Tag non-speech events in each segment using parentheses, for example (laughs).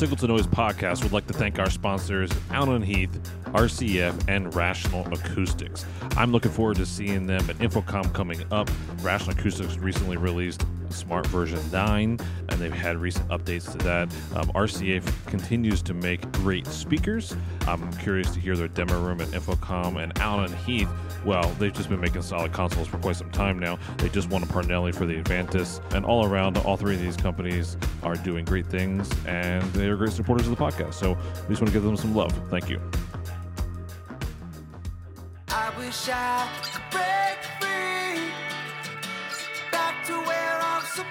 Signal to Noise podcast would like to thank our sponsors, Allen Heath, RCF, and Rational Acoustics. I'm looking forward to seeing them at InfoComm coming up. Rational Acoustics recently released Smaart version 9, and they've had recent updates to that. Um, RCF continues to make great speakers. I'm curious to hear their demo room at InfoComm and Allen Heath. Well, they've just been making solid consoles for quite some time now. They just won a Parnelli for the Avantis, and all around, all three of these companies are doing great things, and they are great supporters of the podcast. So we just want to give them some love. Thank you. I wish I could break free back to where. I wish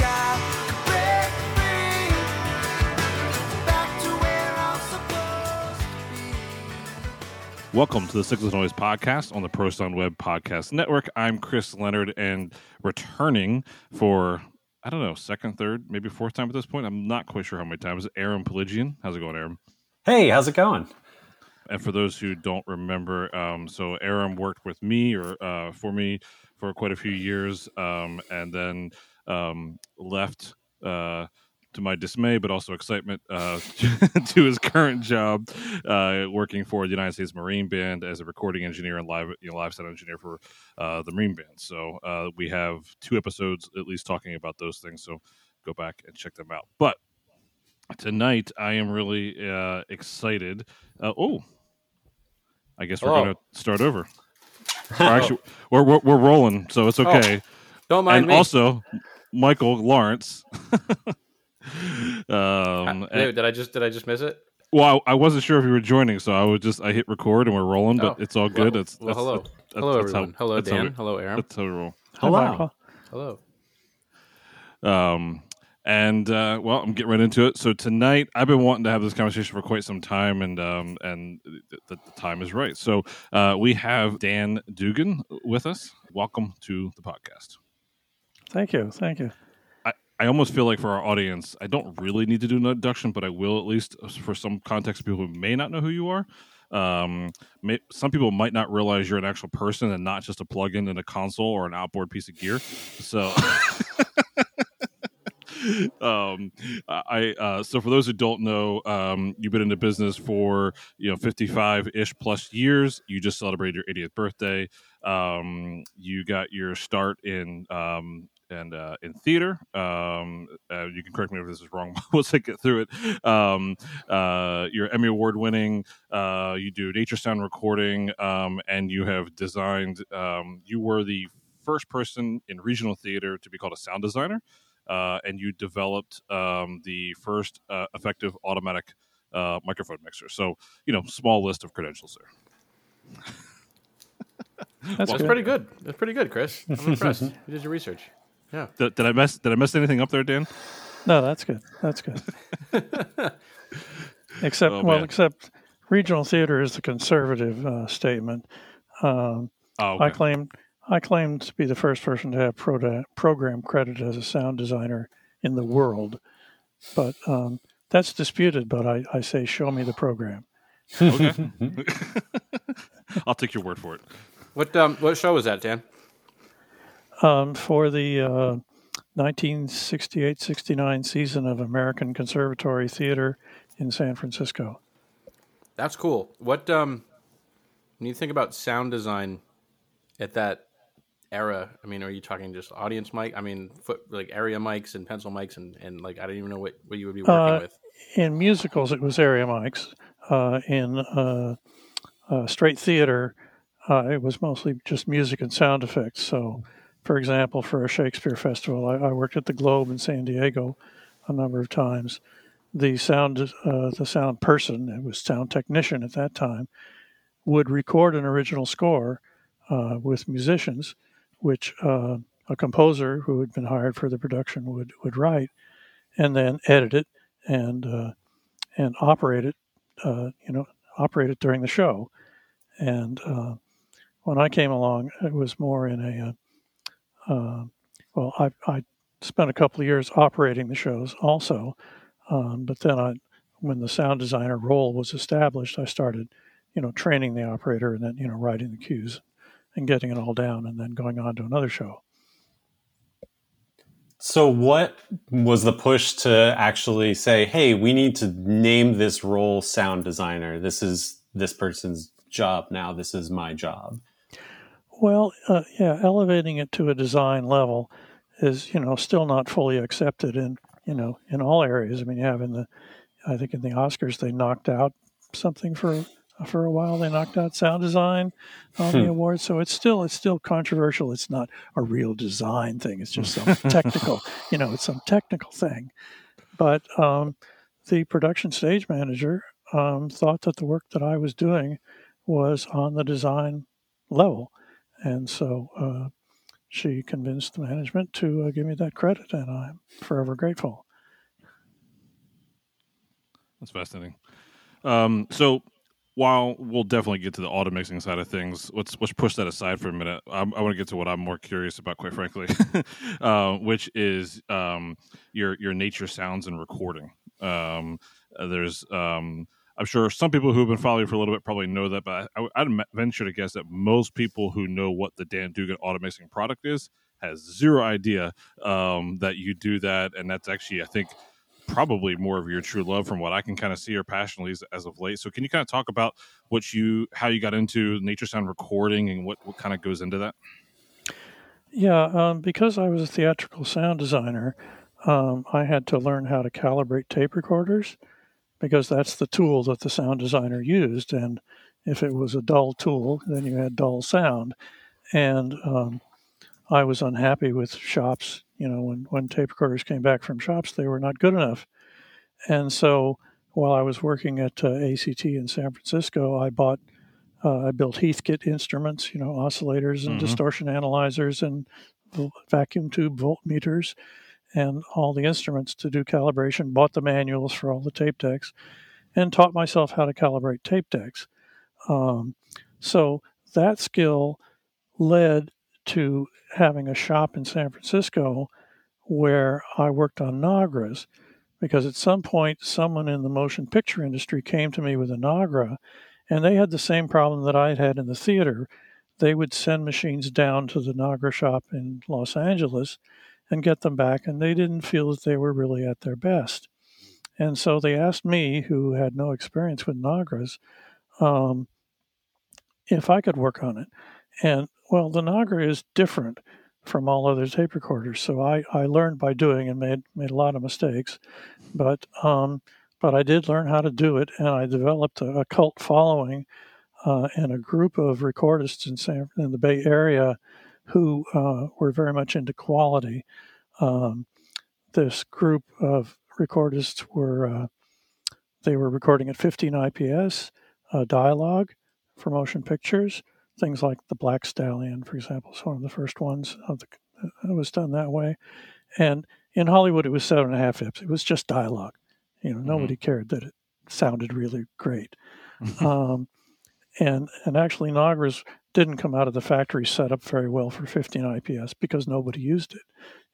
I could break free back to where I'm supposed to be. Welcome to the Signal to Noise podcast on the Pro Sound Web Podcast Network. I'm Chris Leonard, and returning for I don't know, second, third, maybe fourth time at this point. I'm not quite sure how many times. Aaron Pelagian. How's it going, Aaron? Hey, how's it going? And for those who don't remember, um, so Aaron worked with me or uh, for me for quite a few years, um, and then um, left uh, to my dismay, but also excitement, uh, (laughs) to his current job, uh, working for the United States Marine Band as a recording engineer and live you know, live sound engineer for uh, the Marine Band. So uh, we have two episodes at least talking about those things. So go back and check them out. But tonight I am really excited. oh I guess we're oh. going to start over. (laughs) actually, we're, we're, we're rolling, so it's oh, okay. Oh, don't mind and me. also, Michael Lawrence. (laughs) um, and, did I just did I just miss it? Well, I, I, wasn't sure if you were joining, so I would just I hit record and we're rolling, but oh. it's all good. Well, it's well, hello, that's, hello everyone. How, hello Dan. hello Aaron. That's how we roll. Hello. Hello. Um, and uh, well, I'm getting right into it. So tonight, I've been wanting to have this conversation for quite some time, and um, and the, the, time is right. So uh, we have Dan Dugan with us. Welcome to the podcast. Thank you. Thank you. I, I almost feel like for our audience, I don't really need to do an introduction, but I will at least for some context, people who may not know who you are. Um, may, some people might not realize you're an actual person and not just a plug-in in a console or an outboard piece of gear. So. (laughs) (laughs) um, I uh, so for those who don't know, um, you've been in the business for you know 55 ish plus years. You just celebrated your 80th birthday. Um, you got your start in um, and uh, in theater. Um, uh, you can correct me if this is wrong (laughs) once I get through it. Um, uh, you're Emmy Award winning. Uh, you do nature sound recording, um, and you have designed. Um, you were the first person in regional theater to be called a sound designer uh, and you developed um, the first uh, effective automatic uh, microphone mixer. So, you know, small list of credentials there. That's, well, pretty good. That's pretty good, Chris. I'm (laughs) impressed. you did your research. Yeah. Did, did, I mess? Did I mess anything up there, Dan? No, that's good. That's good. (laughs) except, oh, well, except regional theater is a conservative uh, statement. Um, oh, okay. I claim I claim to be the first person to have pro- program credit as a sound designer in the world, but um, that's disputed. But I, I, say, show me the program. Okay, (laughs) I'll take your word for it. What um, what show was that, Dan? Um, for the uh, 1968-69 season of American Conservatory Theater in San Francisco. That's cool. What um, when you think about sound design at that era? I mean, are you talking just audience mic? I mean, foot, like area mics and pencil mics, and, and like I don't even know what, what you would be working uh, with. In musicals, it was area mics. Uh, in uh, uh straight theater, uh, it was mostly just music and sound effects. So, for example, for a Shakespeare festival, I, I worked at the Globe in San Diego a number of times. The sound, uh, the sound person, it was sound technician at that time, would record an original score with musicians which uh, a composer who had been hired for the production would, would write, and then edit it and uh, and operate it, uh, you know, operate it during the show. And uh, when I came along, it was more in a uh, uh, well, I, I spent a couple of years operating the shows also, um, but then I, when the sound designer role was established, I started, you know, training the operator and then you know writing the cues and getting it all down and then going on to another show. So, what was the push to actually say, "Hey, we need to name this role sound designer. This is this person's job now. This is my job." Well, uh, yeah, elevating it to a design level is, you know, still not fully accepted in, you know, in all areas. I mean, you have in the, I think in the Oscars they knocked out something for for a while. They knocked out sound design on the hmm. awards, so it's still it's still controversial. It's not a real design thing. It's just some (laughs) technical, you know, it's some technical thing. But um, the production stage manager um, thought that the work that I was doing was on the design level, and so uh, she convinced the management to uh, give me that credit, and I'm forever grateful. That's fascinating. Um, so while we'll definitely get to the auto mixing side of things, let's let's push that aside for a minute. I'm, i want to get to what I'm more curious about, quite frankly, (laughs) uh, which is um, your your nature sounds and recording. Um, there's um, I'm sure some people who have been following for a little bit probably know that, but I, would venture to guess that most people who know what the Dan Dugan auto mixing product is has zero idea um, that you do that, and that's actually I think probably more of your true love from what I can kind of see or passionately as, as, of late. So can you kind of talk about what you how you got into nature sound recording and what, what kind of goes into that? Yeah, um, because I was a theatrical sound designer, um, I had to learn how to calibrate tape recorders because that's the tool that the sound designer used. And if it was a dull tool, then you had dull sound. And um, I was unhappy with shops you know, when, when tape recorders came back from shops, they were not good enough. And so while I was working at uh, ACT in San Francisco, I bought, uh, I built Heathkit instruments, you know, oscillators and mm-hmm. distortion analyzers and vacuum tube voltmeters and all the instruments to do calibration, bought the manuals for all the tape decks, and taught myself how to calibrate tape decks. Um, so that skill led to having a shop in San Francisco where I worked on Nagras because at some point someone in the motion picture industry came to me with a Nagra and they had the same problem that I had had in the theater. They would send machines down to the Nagra shop in Los Angeles and get them back, and they didn't feel that they were really at their best. And so they asked me, who had no experience with Nagras, um, if I could work on it. And well, the Nagra is different from all other tape recorders. So I, I learned by doing and made made a lot of mistakes, but um, but I did learn how to do it, and I developed a, a cult following uh, and a group of recordists in San in the Bay Area who uh, were very much into quality. Um, this group of recordists were uh, they were recording at 15 IPS, uh, dialogue for motion pictures things like the Black Stallion, for example, is one of the first ones of the, that was done that way. And in Hollywood, it was seven and a half ips. It was just dialogue. You know, mm-hmm. nobody cared that it sounded really great. (laughs) um, and and actually, Nagras didn't come out of the factory set up very well for 15 IPS because nobody used it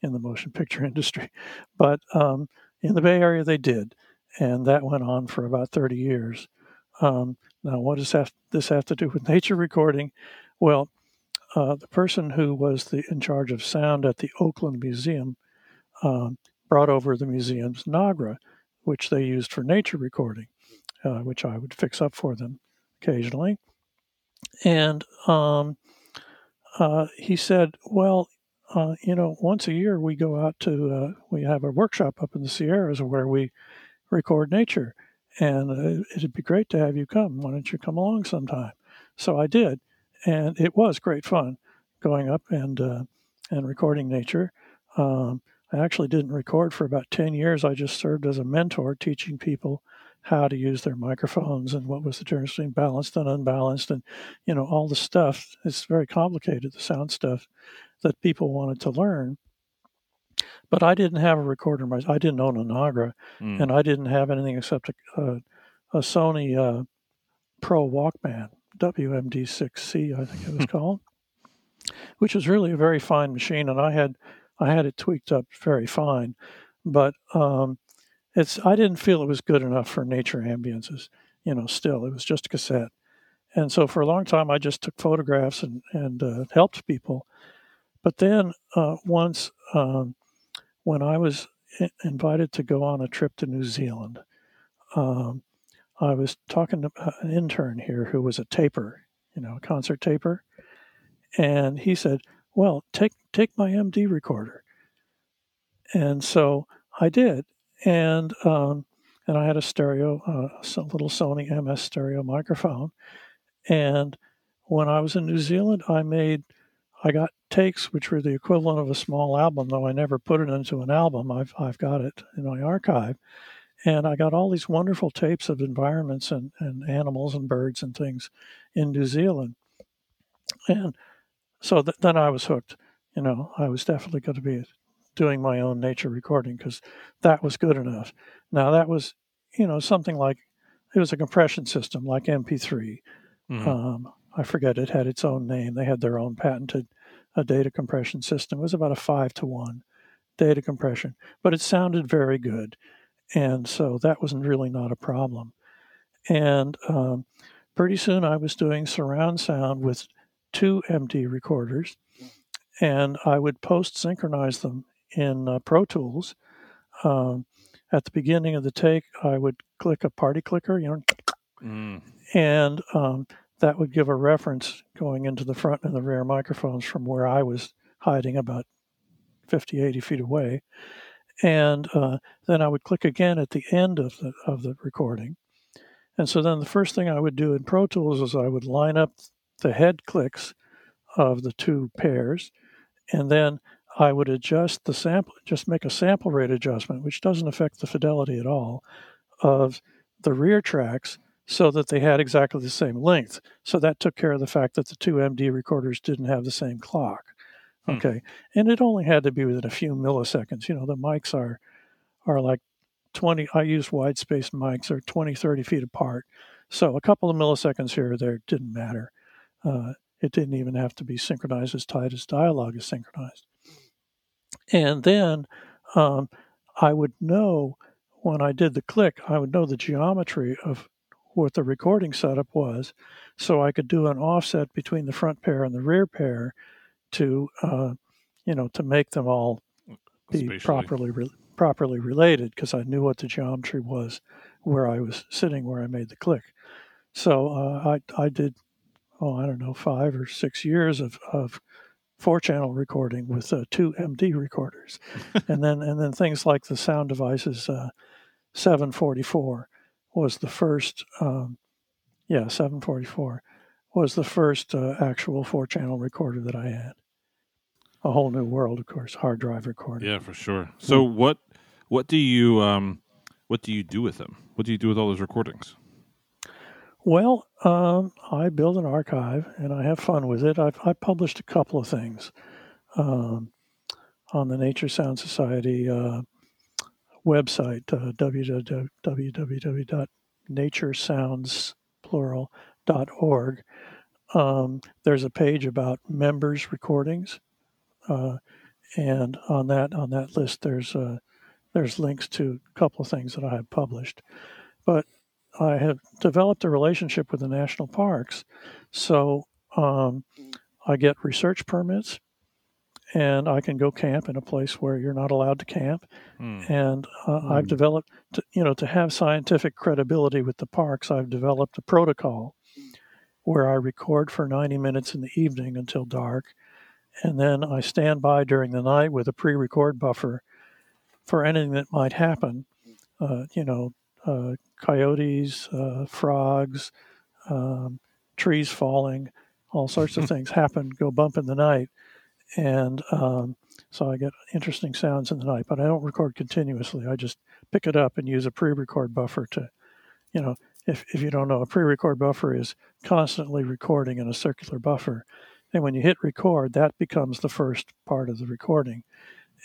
in the motion picture (laughs) industry. But um, in the Bay Area, they did, and that went on for about 30 years. Um, now, what does this have to do with (laughs) nature recording? Well, uh, the person who was the, in charge of sound at the Oakland Museum um, brought over the museum's Nagra, which they used for nature recording, uh, which I would fix up for them occasionally. And um, uh, he said, Well, uh, you know, once a year we go out to, uh, we have a workshop up in the Sierras where we record nature and uh, it'd be great to have you come. Why don't you come along sometime? So I did, and it was great fun going up and uh, and recording nature. Um, I actually didn't record for about ten years. I just served as a mentor, teaching people how to use their microphones and what was the difference between balanced and unbalanced, and you know all the stuff. It's very complicated, the sound stuff that people wanted to learn. But I didn't have a recorder. I didn't own a Nagra, mm. and I didn't have anything except a, a Sony uh, Pro Walkman WMD6C, I think it was (laughs) called, which was really a very fine machine, and I had I had it tweaked up very fine, but um, it's I didn't feel it was good enough for nature ambiences. You know, still it was just a cassette, and so for a long time I just took photographs and and uh, helped people. But then uh, once um, when I was invited to go on a trip to New Zealand, um, I was talking to an intern here who was a taper, you know, a concert taper, and he said, "Well, take take my MD recorder." And so I did, and um, and I had a stereo, uh, a little Sony MS stereo microphone, and when I was in New Zealand, I made I got takes which were the equivalent of a small album, though I never put it into an album. I've I've got it in my archive, and I got all these wonderful tapes of environments and, and animals and birds and things in New Zealand, and so th- then I was hooked. You know, I was definitely going to be doing my own nature recording because that was good enough. Now that was, you know, something like it was a compression system like MP3. Mm-hmm. Um, I forget it had its own name. They had their own patented uh, data compression system. It was about a five to one data compression, but it sounded very good, and so that was really not a problem. And um, pretty soon, I was doing surround sound with two MD recorders, and I would post synchronize them in uh, Pro Tools. Um, at the beginning of the take, I would click a party clicker, you know, mm. and um, that would give a reference going into the front and the rear microphones from where I was hiding about 50, 80 feet away. And uh, then I would click again at the end of the, of the recording. And so then the first thing I would do in Pro Tools is I would line up the head clicks of the two pairs, and then I would adjust the sample, just make a sample rate adjustment, which doesn't affect the fidelity at all, of the rear tracks so that they had exactly the same length. So that took care of the fact that the two MD recorders didn't have the same clock. Hmm. Okay. And it only had to be within a few milliseconds. You know, the mics are are like 20 I use wide space mics are 20 30 feet apart. So a couple of milliseconds here or there didn't matter. Uh, it didn't even have to be synchronized as tight as dialogue is synchronized. And then um, I would know when I did the click, I would know the geometry of what the recording setup was, so I could do an offset between the front pair and the rear pair to, uh, you know, to make them all be properly re- properly related because I knew what the geometry was where I was sitting where I made the click. So uh, I I did oh I don't know five or six years of of four channel recording with uh, two MD recorders, (laughs) and then and then things like the sound devices uh, 744 was the first, um, yeah, 744 was the first uh, actual four channel recorder that I had. A whole new world, of course, hard drive recorder. Yeah, for sure. So what what do you um, what do you do with them? What do you do with all those recordings? Well, um, I build an archive and I have fun with it. I've I published a couple of things um, on the Nature Sound Society uh, website, uh, www.naturesounds.org. Um, there's a page about members' recordings, uh, and on that on that list there's uh, there's links to a couple of things that I have published. But I have developed a relationship with the national parks, so um, I get research permits and I can go camp in a place where you're not allowed to camp. Mm. And uh, mm. I've developed, to, you know, to have scientific credibility with the parks, I've developed a protocol where I record for 90 minutes in the evening until dark. And then I stand by during the night with a pre record buffer for anything that might happen. Uh, you know, uh, coyotes, uh, frogs, um, trees falling, all sorts of (laughs) things happen, go bump in the night and um, so I get interesting sounds in the night. But I don't record continuously. I just pick it up and use a pre-record buffer to, you know, if if you don't know, a pre-record buffer is constantly recording in a circular buffer, and when you hit record, that becomes the first part of the recording,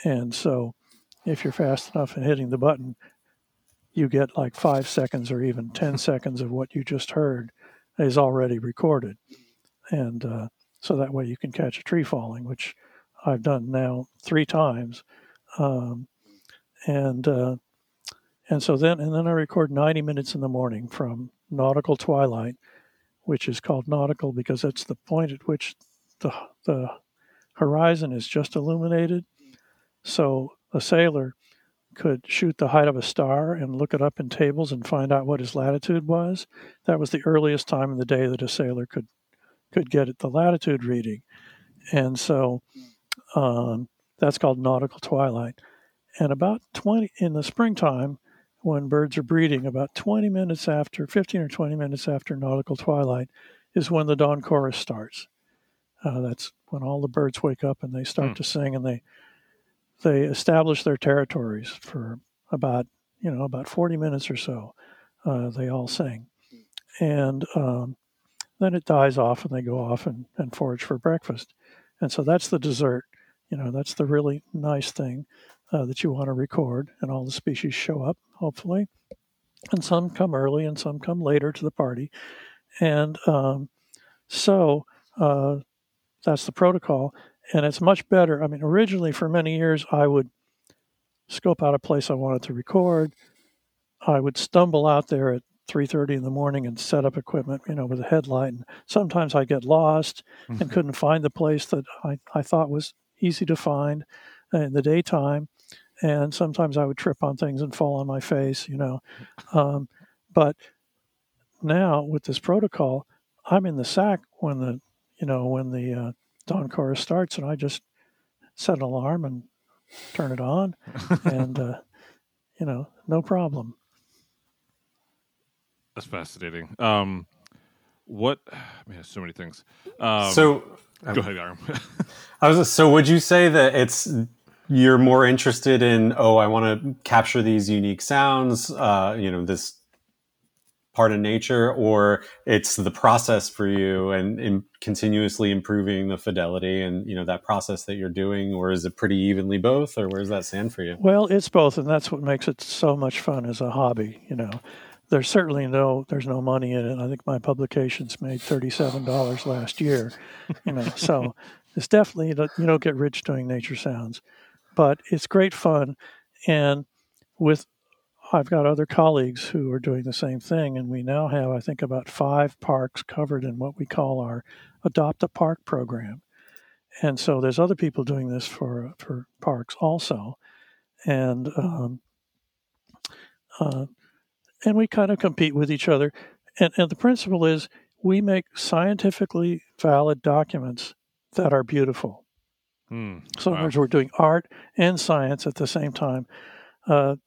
and so if you're fast enough in hitting the button, you get like five seconds or even ten (laughs) seconds of what you just heard is already recorded, and uh, so that way you can catch a tree falling, which I've done now three times. Um, and uh, and so then and then I record 90 minutes in the morning from nautical twilight, which is called nautical because that's the point at which the the horizon is just illuminated. So a sailor could shoot the height of a star and look it up in tables and find out what his latitude was. That was the earliest time in the day that a sailor could could get at the latitude reading, and so um, that's called nautical twilight. And about twenty in the springtime, when birds are breeding, about twenty minutes after, fifteen or twenty minutes after nautical twilight, is when the dawn chorus starts. Uh, that's when all the birds wake up and they start Hmm. to sing and they they establish their territories for about you know about 40 minutes or so uh, they all sing and um, then it dies off and they go off and, and forage for breakfast and so that's the dessert you know that's the really nice thing uh, that you want to record and all the species show up hopefully and some come early and some come later to the party and um, so uh, that's the protocol and it's much better. I mean, originally for many years, I would scope out a place I wanted to record. I would stumble out there at 3:30 in the morning and set up equipment, you know, with a headlight. And sometimes I get lost and couldn't find the place that I, I thought was easy to find in the daytime. And sometimes I would trip on things and fall on my face, you know. Um, but now with this protocol, I'm in the sack when the, you know, when the uh, dawn chorus starts, and I just set an alarm and turn it on, and uh, you know, no problem. That's fascinating. Um, what? (sighs) Man, so many things. Um, so go ahead, Aaron. I was so would you say that it's you're more interested in oh I want to capture these unique sounds uh, you know this part of nature or it's the process for you and in continuously improving the fidelity and you know that process that you're doing or is it pretty evenly both or where's that stand for you Well, it's both, and that's what makes it so much fun as a hobby. You know, there's certainly no there's no money in it. I think my publications made thirty seven dollars last year. You know, so (laughs) it's definitely you don't- get rich doing nature sounds, but it's great fun, and with I've got other colleagues who are doing the same thing, and we now have I think about five parks covered in what we call our Adopt a Park program, and so there's other people doing this for for parks also and um, uh, and we kind of compete with each other. And, and the principle is we make scientifically valid documents that are beautiful. Hmm, So in other words, we're doing art and science at the same time. Uh,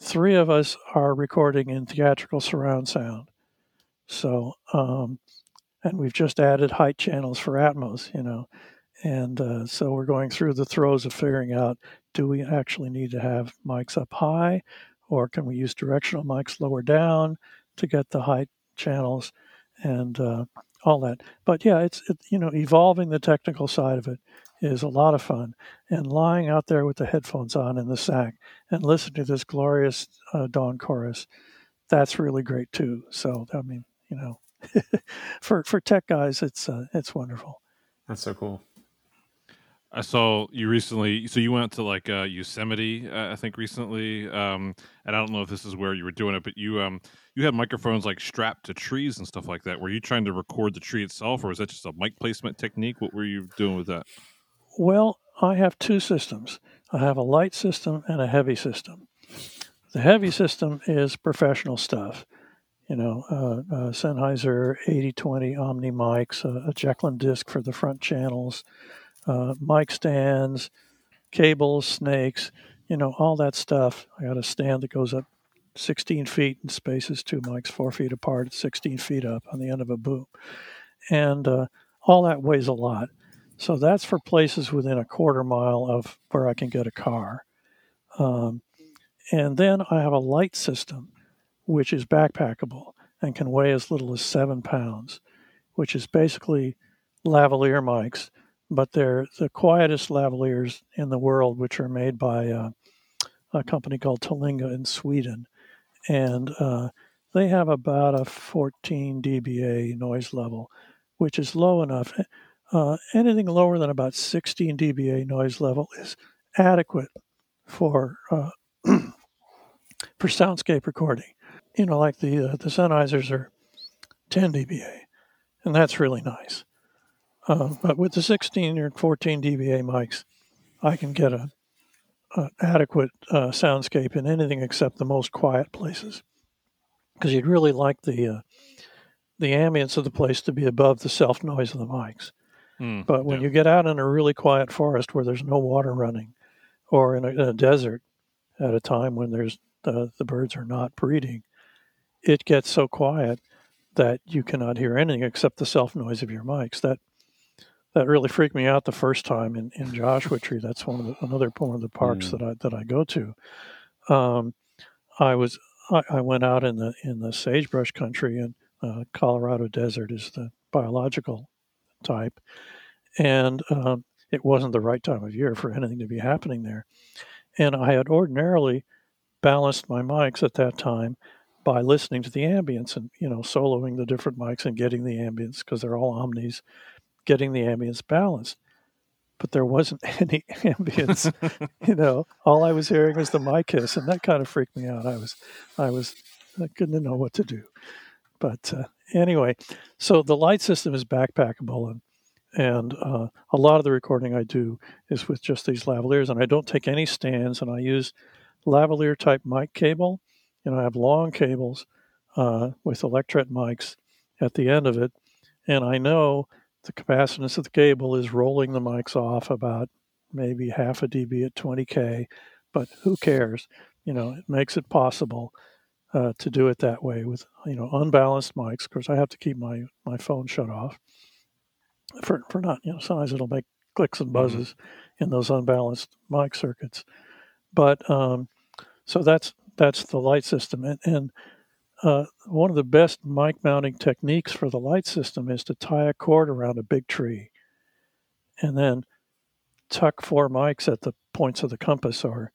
three of us are recording in theatrical surround sound. So, um, and we've just added height channels for Atmos, you know. And uh, so we're going through the throes of figuring out do we actually need to have mics up high or can we use directional mics lower down to get the height channels and uh, all that. But yeah, it's, it, you know, evolving the technical side of it is a lot of fun. And lying out there with the headphones on in the sack and listening to this glorious uh, dawn chorus, that's really great too. So, I mean, you know, (laughs) for, for tech guys, it's, uh, it's wonderful. that's so cool I saw you recently. So you went to like uh, Yosemite, uh, I think, recently. Um, and I don't know if this is where you were doing it, but you um, you had microphones like strapped to trees and stuff like that. Were you trying to record the tree itself, or was that just a mic placement technique? What were you doing with that? Well, I have two systems. I have a light system and a heavy system. The heavy system is professional stuff. You know, uh, uh, Sennheiser 8020 Omni mics, uh, a Jecklin disc for the front channels, uh, mic stands, cables, snakes, you know, all that stuff. I got a stand that goes up 16 feet and spaces two mics four feet apart at 16 feet up on the end of a boom. And uh, all that weighs a lot. So that's for places within a quarter mile of where I can get a car. Um, and then I have a light system, which is backpackable and can weigh as little as seven pounds, which is basically lavalier mics, but they're the quietest lavaliers in the world, which are made by uh, a company called Telinga in Sweden. And uh, they have about a 14 dBA noise level, which is low enough. Uh, anything lower than about 16 dBA noise level is adequate for uh, (clears throat) for soundscape recording. You know, like the uh, the Sennheisers are 10 dBA, and that's really nice. Uh, but with the 16 or 14 dBA mics, I can get a uh, adequate uh, soundscape in anything except the most quiet places, because you'd really like the uh, the ambience of the place to be above the self noise of the mics. Mm, But when yeah. you get out in a really quiet forest where there's no water running, or in a, in a desert at a time when there's uh, the birds are not breeding, it gets so quiet that you cannot hear anything except the self noise of your mics. That that really freaked me out the first time in, in Joshua Tree. That's one of the, another one of the parks Mm. that I that I go to. Um, I was I, I went out in the in the sagebrush country and uh, Colorado desert is the biological type, and um, it wasn't the right time of year for anything to be happening there. And I had ordinarily balanced my mics at that time by listening to the ambience and you know soloing the different mics and getting the ambience because they're all omnis, getting the ambience balanced. But there wasn't (laughs) any ambience, (laughs) you know. All I was hearing was the mic hiss, and that kind of freaked me out. I was, I was, I couldn't know what to do. But uh, anyway, so the light system is backpackable, and and uh, a lot of the recording I do is with just these lavaliers, and I don't take any stands, and I use lavalier type mic cable. You know, I have long cables uh, with electret mics at the end of it, and I know the capacitance of the cable is rolling the mics off about maybe half a dB at 20k, but who cares? You know, it makes it possible uh, to do it that way with you know unbalanced mics. Of course, I have to keep my my phone shut off for for not you know sometimes it'll make clicks and buzzes in those unbalanced mic circuits. But um, so that's that's the light system, and, and uh, one of the best mic mounting techniques for the light system is to tie a cord around a big tree, and then tuck four mics at the points of the compass, or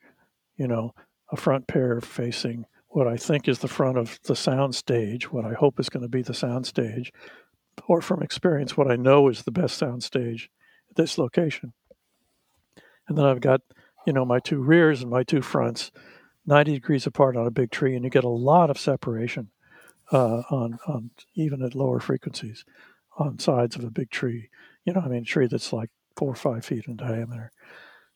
you know a front pair facing what I think is the front of the sound stage, what I hope is going to be the sound stage, or from experience, what I know is the best sound stage at this location. And then I've got, you know, my two rears and my two fronts, 90 degrees apart on a big tree, and you get a lot of separation uh, on, on even at lower frequencies on sides of a big tree. You know, I mean, a tree that's like four or five feet in diameter.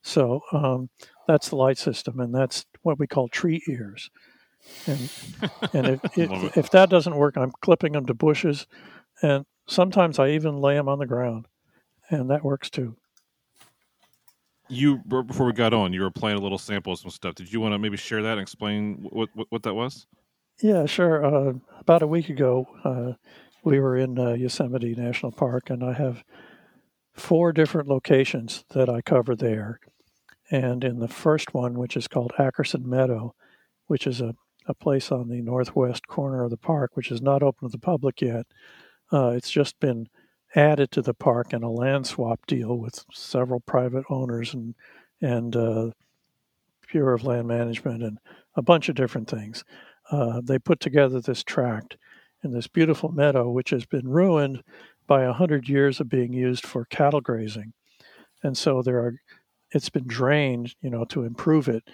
So um, that's the light system, and that's what we call tree ears. And and if (laughs) if, if that doesn't work, I'm clipping them to bushes, and sometimes I even lay them on the ground, and that works too. You before we got on, you were playing a little sample of some stuff. Did you want to maybe share that and explain what what, what that was? Yeah, sure. Uh, about a week ago, uh, we were in uh, Yosemite National Park, and I have four different locations that I cover there. And in the first one, which is called Ackerson Meadow, which is a, a place on the northwest corner of the park, which is not open to the public yet, uh, it's just been added to the park in a land swap deal with several private owners and and uh, Bureau of Land Management and a bunch of different things. Uh, they put together this tract in this beautiful meadow, which has been ruined by a hundred years of being used for cattle grazing, and so there are. It's been drained, you know, to improve it,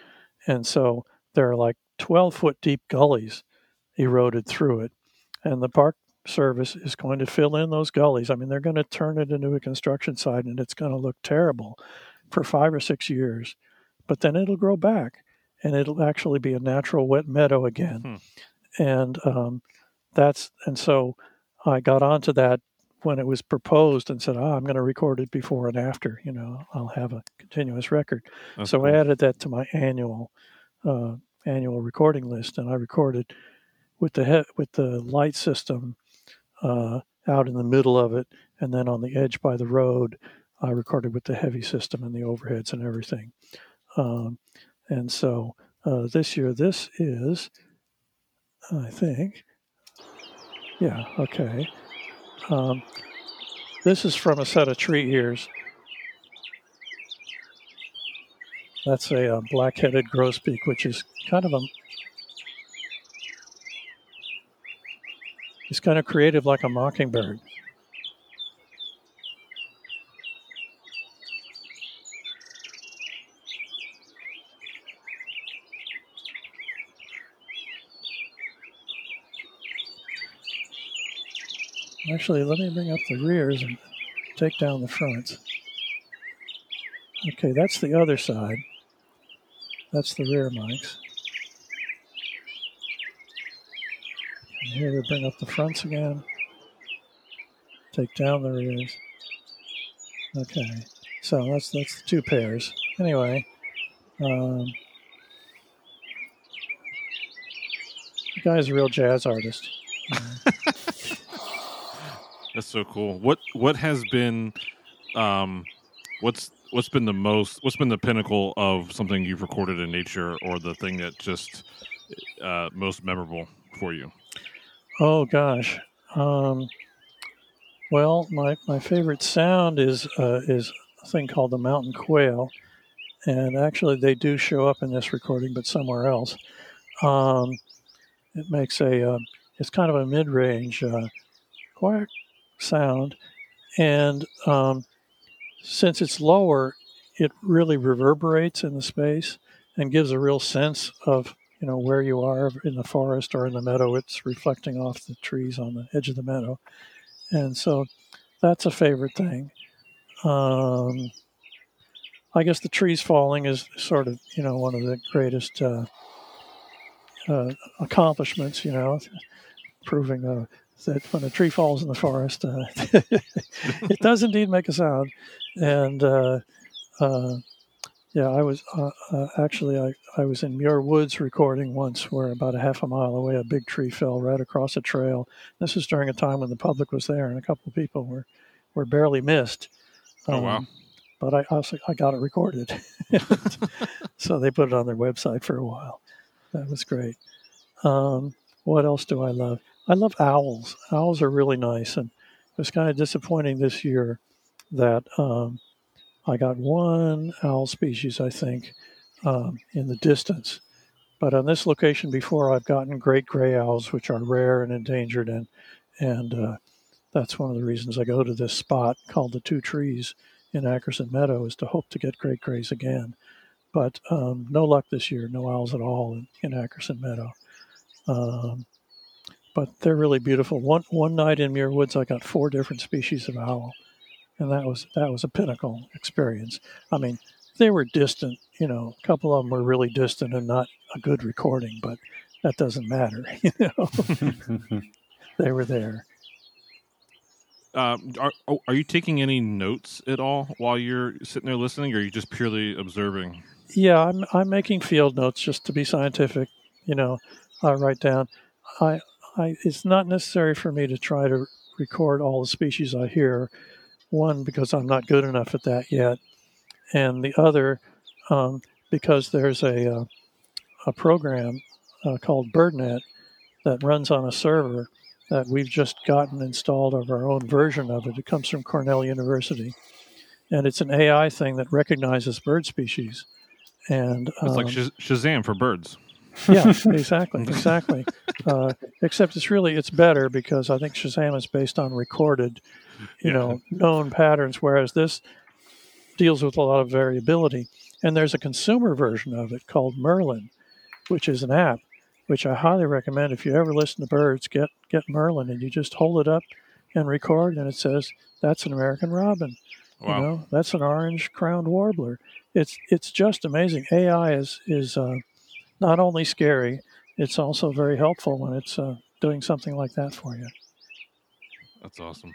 and so there are like twelve foot deep gullies eroded through it, and the park service is going to fill in those gullies. I mean, they're going to turn it into a construction site, and it's going to look terrible for five or six years, but then it'll grow back, and it'll actually be a natural wet meadow again, and um, that's and so I got onto that when it was proposed and said, "Ah, I'm going to record it before and after. You know, I'll have a continuous record." That's so. I added that to my annual uh, annual recording list, and I recorded with the he- with the light system uh, out in the middle of it, and then on the edge by the road, I recorded with the heavy system and the overheads and everything. Um, and so uh, this year, this is, I think, yeah, okay. Um, this is from a set of tree ears. That's a, uh black-headed grosbeak, which is kind of a He's kind of creative like a mockingbird. Actually, let me bring up the rears and take down the fronts. Okay, that's the other side. that's the rear mics. Here we bring up the fronts again. Take down the rears. Okay, so that's that's the two pairs. Anyway, um, the guy's a real jazz artist. (laughs) That's so cool. What what has been um what's what's been the most what's been the pinnacle of something you've recorded in nature or the thing that just uh most memorable for you? Oh gosh. Um, well, my, my favorite sound is uh, is a thing called the mountain quail, and actually they do show up in this recording, but somewhere else. Um, it makes a uh, it's kind of a mid range uh, quack sound, and um, since it's lower, it really reverberates in the space and gives a real sense of you know where you are in the forest or in the meadow. It's reflecting off the trees on the edge of the meadow, and so that's a favorite thing. Um, I guess the trees falling is sort of you know one of the greatest uh, uh, accomplishments. You know, proving uh, that when a tree falls in the forest, uh, (laughs) it does indeed make a sound. And uh, uh, yeah, I was uh, uh, actually I, I was in Muir Woods recording once, where about a half a mile away, a big tree fell right across a trail. This was during a time when the public was there, and a couple of people were were barely missed. Oh wow. Um, But I also I got it recorded, (laughs) so they put it on their website for a while. That was great. Um, what else do I love? I love owls. Owls are really nice, and it was kind of disappointing this year that um, I got one owl species, I think, um, in the distance. But on this location before, I've gotten great gray owls, which are rare and endangered, and and uh, that's one of the reasons I go to this spot called the Two Trees in Ackerson Meadow is to hope to get great grays again. But um, no luck this year. No owls at all in, in Ackerson Meadow. Um, but they're really beautiful. One one night in Muir Woods, I got four different species of owl, and that was that was a pinnacle experience. I mean, they were distant. You know, a couple of them were really distant and not a good recording, but that doesn't matter. (laughs) You know, (laughs) they were there. Um, are oh, are you taking any notes at all while you're sitting there listening, or are you just purely observing? Yeah, I'm I'm making field notes just to be scientific. You know, I write down. I I it's not necessary for me to try to record all the species I hear. One because I'm not good enough at that yet, and the other um, because there's a uh, a program uh, called BirdNet that runs on a server that we've just gotten installed of our own version of it. It comes from Cornell University, and it's an AI thing that recognizes bird species. And It's like um, Shaz- Shazam for birds. Yeah, (laughs) exactly, exactly. Uh, except it's really it's better because I think Shazam is based on recorded, you Yeah. know, known patterns, whereas this deals with a lot of variability. And there's a consumer version of it called Merlin, which is an app, which I highly recommend. If you ever listen to birds, get get Merlin, and you just hold it up and record, and it says that's an American robin. Wow. You know, that's an orange crowned warbler. It's it's just amazing. AI is is uh, not only scary, it's also very helpful when it's uh, doing something like that for you. That's awesome.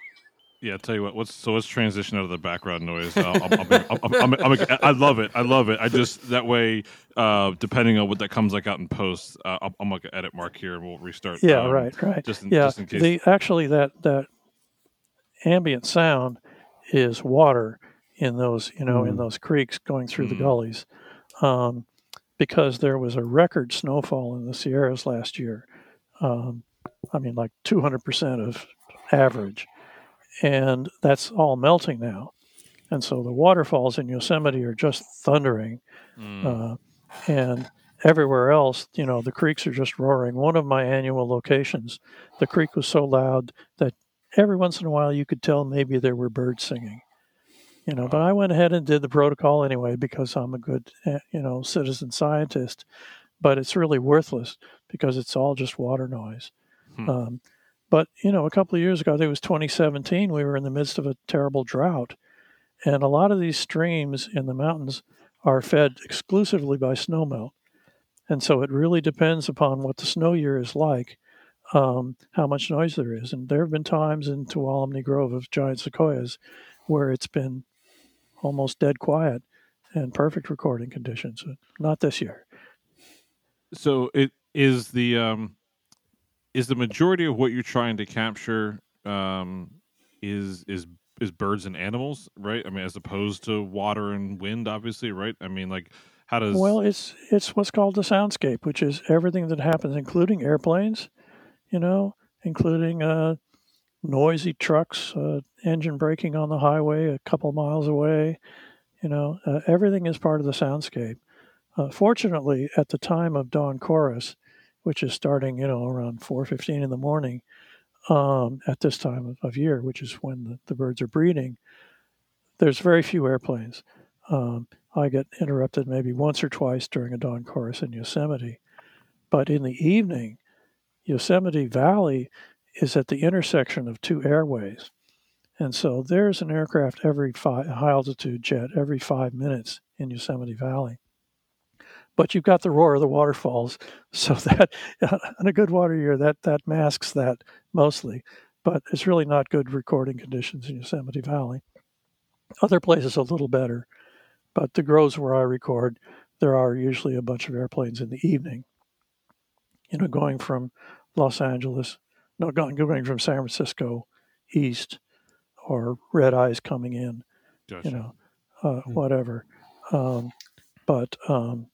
Yeah, I'll tell you what. Let's so let's transition out of the background noise. Be- I'll, I'm, I'm, I love it. I love it. I just that way, uh, depending on what that comes like out in post, uh, I'm, I'm like edit mark here and we'll restart. Yeah, um, right, right. Just in, yeah, just in case. the actually that that ambient sound is water in those you know in Mm. those creeks going through the Mm. gullies, um, because there was a record snowfall in the Sierras last year. Um, I mean, like 200 percent of average, and that's all melting now, and so the waterfalls in Yosemite are just thundering Mm. uh, and everywhere else, you know, the creeks are just roaring. One of my annual locations, the creek was so loud that every once in a while you could tell maybe there were birds singing. You know, but I went ahead and did the protocol anyway because I'm a good, eh, you know, citizen scientist. But it's really worthless because it's all just water noise. Hmm. Um, but you know, a couple of years ago, I think it was 2017, we were in the midst of a terrible drought, and a lot of these streams in the mountains are fed exclusively by snowmelt. And so it really depends upon what the snow year is like, um, how much noise there is. And there have been times in Tuolumne Grove of giant sequoias where it's been almost dead quiet and perfect recording conditions. Not this year. So it is the um, is the majority of what you're trying to capture um, is is is birds and animals, right? I mean, as opposed to water and wind, obviously, right? I mean, like how does well, it's it's what's called the soundscape, which is everything that happens, including airplanes, you know, including uh, noisy trucks, uh, engine braking on the highway a couple miles away. You know, uh, everything is part of the soundscape. Uh, fortunately, at the time of dawn chorus, which is starting, you know, around 4:15 in the morning, um, at this time of year, which is when the, the, birds are breeding, there's very few airplanes. Um, I get interrupted maybe once or twice during a dawn chorus in Yosemite, but in the evening, Yosemite Valley is at the intersection of two airways. And so there's an aircraft every five, high altitude jet every five minutes in Yosemite Valley. But you've got the roar of the waterfalls, (laughs) so that (laughs) in a good water year that that masks that mostly. But it's really not good recording conditions in Yosemite Valley. Other places a little better, but the groves where I record, there are usually a bunch of airplanes in the evening. You know, going from Los Angeles no, going, going from San Francisco east or red eyes coming in, gotcha. you know, uh, mm whatever. Um, but um,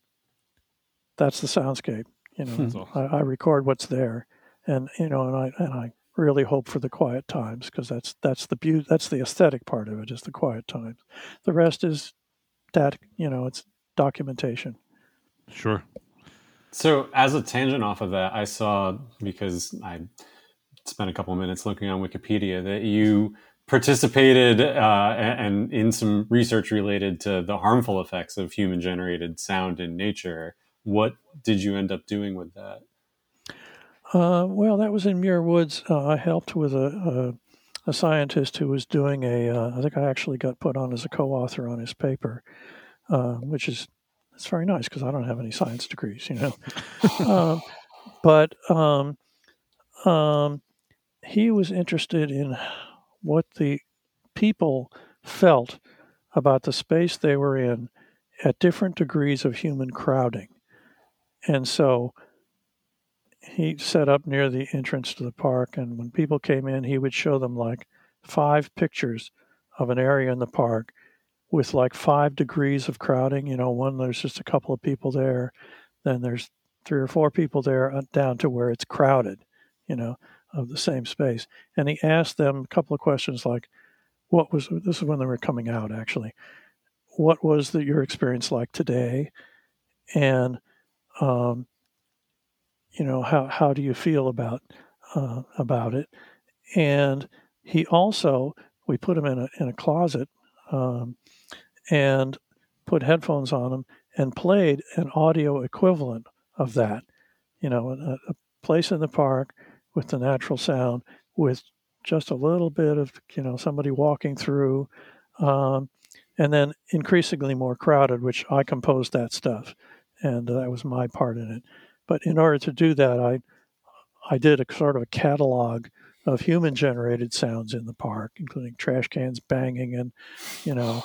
that's the soundscape. You know, awesome. I, I, record what's there, and you know, and I and I really hope for the quiet times because that's that's the beauty, that's the aesthetic part of it is the quiet times. The rest is that you know, it's documentation. Sure. So, as a tangent off of that, I saw because I spent a couple of minutes looking on Wikipedia that you participated uh, and in some research related to the harmful effects of human generated sound in nature. What did you end up doing with that? Uh, well, that was in Muir Woods. Uh, I helped with a, a, a, scientist who was doing a. Uh, I think I actually got put on as a co-author on his paper, uh, which is it's very nice because I don't have any science degrees, you know. Um, (laughs) but um, um, he was interested in what the people felt about the space they were in at different degrees of human crowding. And so he set up near the entrance to the park, and when people came in, he would show them like five pictures of an area in the park with like five degrees of crowding. You know, one, there's just a couple of people there, then there's three or four people there, uh, down to where it's crowded, you know of the same space. And he asked them a couple of questions like, what was this is when they were coming out actually. What was the, your experience like today? And um, you know, how how do you feel about uh, about it? And he also we put him in a in a closet um, and put headphones on him and played an audio equivalent of that. You know, a, a place in the park with the natural sound with just a little bit of you know somebody walking through um, and then increasingly more crowded which i composed that stuff and that was my part in it. But in order to do that i i did a sort of a catalog of human generated sounds in the park including trash cans banging and you know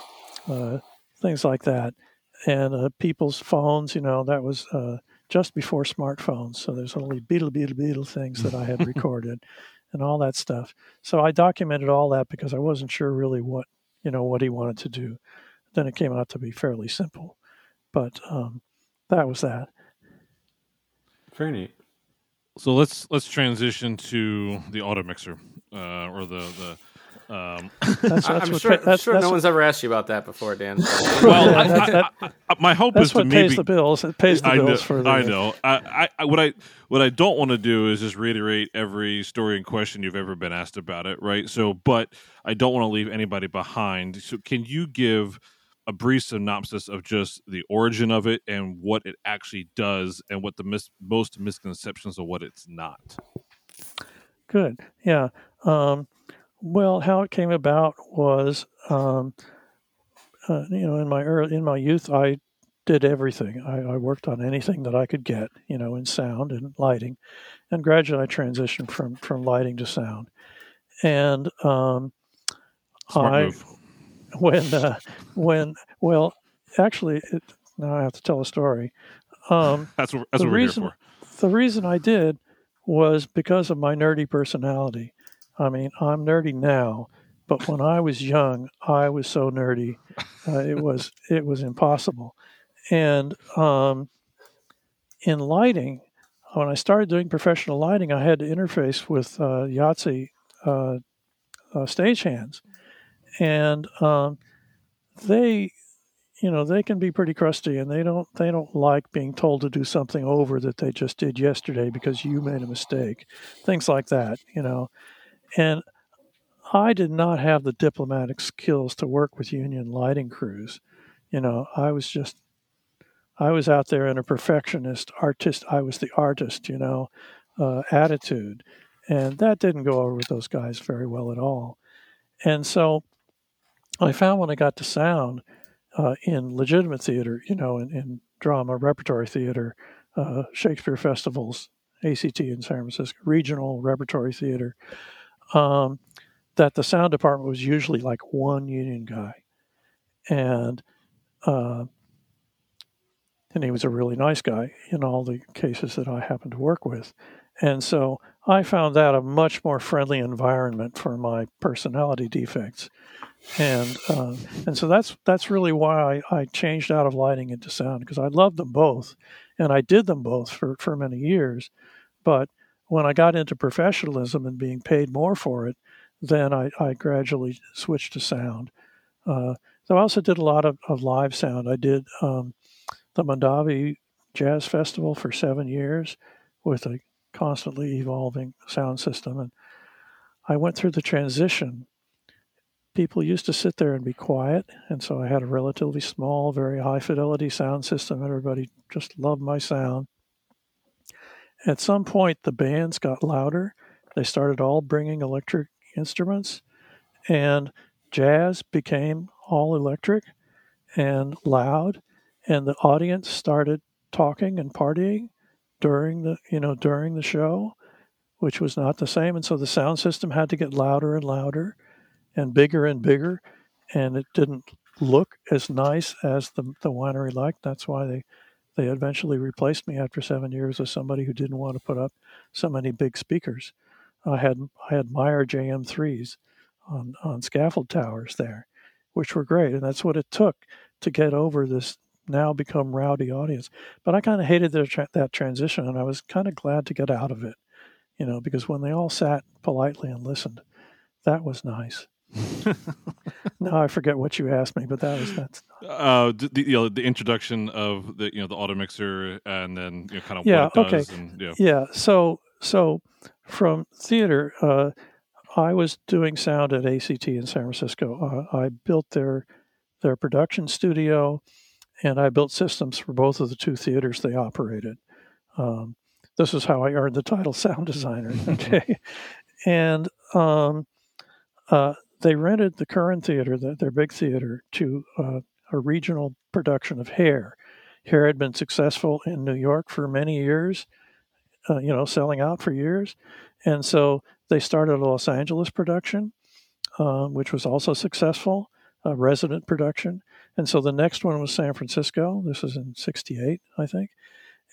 uh, things like that and uh, people's phones you know that was uh, just before smartphones. So there's only beetle, beetle, beetle things that I had (laughs) recorded and all that stuff. So I documented all that because I wasn't sure really what, you know, what he wanted to do. Then it came out to be fairly simple. But um, that was that. Very neat. So let's let's transition to the auto mixer uh, or the the um, that's, that's I'm sure, that's, sure that's no one's ever asked you about that before, Dan. (laughs) well, I, I, I, my hope is to maybe pays the bills. It pays the bills know, for. The, I know. I, what I what I don't want to do is just reiterate every story and question you've ever been asked about it, right? So, but I don't want to leave anybody behind. So, can you give a brief synopsis of just the origin of it and what it actually does, and what the mis- most misconceptions of what it's not? Good. Yeah. Um, well, how it came about was, um, uh, you know, in my early in my youth, I did everything. I, I, worked on anything that I could get, you know, in sound and lighting, and gradually I transitioned from from lighting to sound. And um, I, move. (laughs) when uh, when well, actually, it, now I have to tell a story. Um, (laughs) that's what, that's what reason, we're here for. The reason I did was because of my nerdy personality. I mean, I'm nerdy now, but when I was young, I was so nerdy, uh, it (laughs) was it was impossible. And um, in lighting, when I started doing professional lighting, I had to interface with uh, IATSE uh, uh, stagehands, and um, they, you know, they can be pretty crusty, and they don't they don't like being told to do something over that they just did yesterday because you made a mistake, things like that, you know, and I did not have the diplomatic skills to work with union lighting crews. You know, I was just I was out there in a perfectionist artist. I was the artist, you know, uh, attitude, and that didn't go over with those guys very well at all. And so, I found when I got to sound uh, in legitimate theater, you know, in, in drama, repertory theater, uh, Shakespeare festivals, ACT in San Francisco, regional repertory theater, um, that the sound department was usually like one union guy, and uh, and he was a really nice guy in all the cases that I happened to work with. And so I found that a much more friendly environment for my personality defects. And uh, and so that's that's really why I, I changed out of lighting into sound because I loved them both, and I did them both for, for many years. But when I got into professionalism and being paid more for it, then I, I gradually switched to sound. Uh, so I also did a lot of, of live sound. I did um, the Mondavi Jazz Festival for seven years with a constantly evolving sound system. And I went through the transition. People used to sit there and be quiet. And so I had a relatively small, very high fidelity sound system. Everybody just loved my sound. At some point, the bands got louder. They started all bringing electric instruments, and jazz became all electric and loud and the audience started talking and partying during the you know during the show which was not the same and so the sound system had to get louder and louder and bigger and bigger and it didn't look as nice as the, the winery liked that's why they they eventually replaced me after seven years with somebody who didn't want to put up so many big speakers i had i had meyer jm3s on on scaffold towers there which were great and that's what it took to get over this now become rowdy audience. But I kind of hated tra- that transition, and I was kind of glad to get out of it, you know, because when they all sat politely and listened, that was nice. (laughs) now I forget what you asked me, but that was that's. (laughs) Uh, the, you know the introduction of the you know the auto mixer and then you know kind of yeah okay and, yeah. yeah so so from theater uh, I was doing sound at ACT in San Francisco. Uh, I built their their production studio and I built systems for both of the two theaters they operated. Um, this is how I earned the title (laughs) sound designer. Okay, and um, uh, they rented the Curran Theater, the, their big theater, to uh, a regional production of Hair. Hair had been successful in New York for many years, uh, you know, selling out for years, and so they started a Los Angeles production, um, which was also successful, a resident production and so the next one was San Francisco. This was in 68, I think.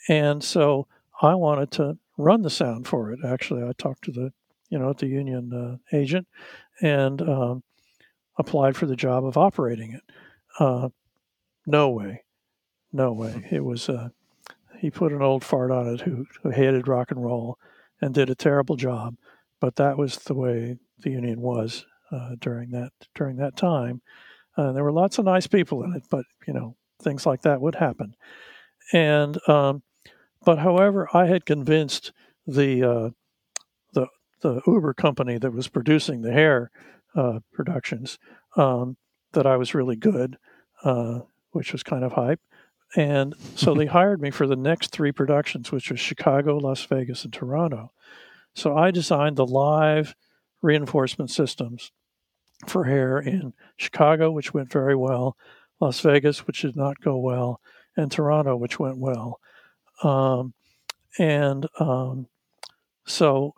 And so I wanted to run the sound for it. Actually, I talked to the, you know, at the union uh, agent and um, applied for the job of operating it. Uh, no way. No way. It was, uh, he put an old fart on it who, who hated rock and roll and did a terrible job. But that was the way the union was uh, during that during that time. Uh, there were lots of nice people in it, but you know things like that would happen. And um, but however, I had convinced the uh, the Uber company that was producing the hair uh, productions um, that I was really good, uh, which was kind of hype. And so they hired me for the next three productions, which was Chicago, Las Vegas, and Toronto. So I designed the live reinforcement systems for hair in Chicago, which went very well, Las Vegas, which did not go well, and Toronto, which went well. Um, and um, so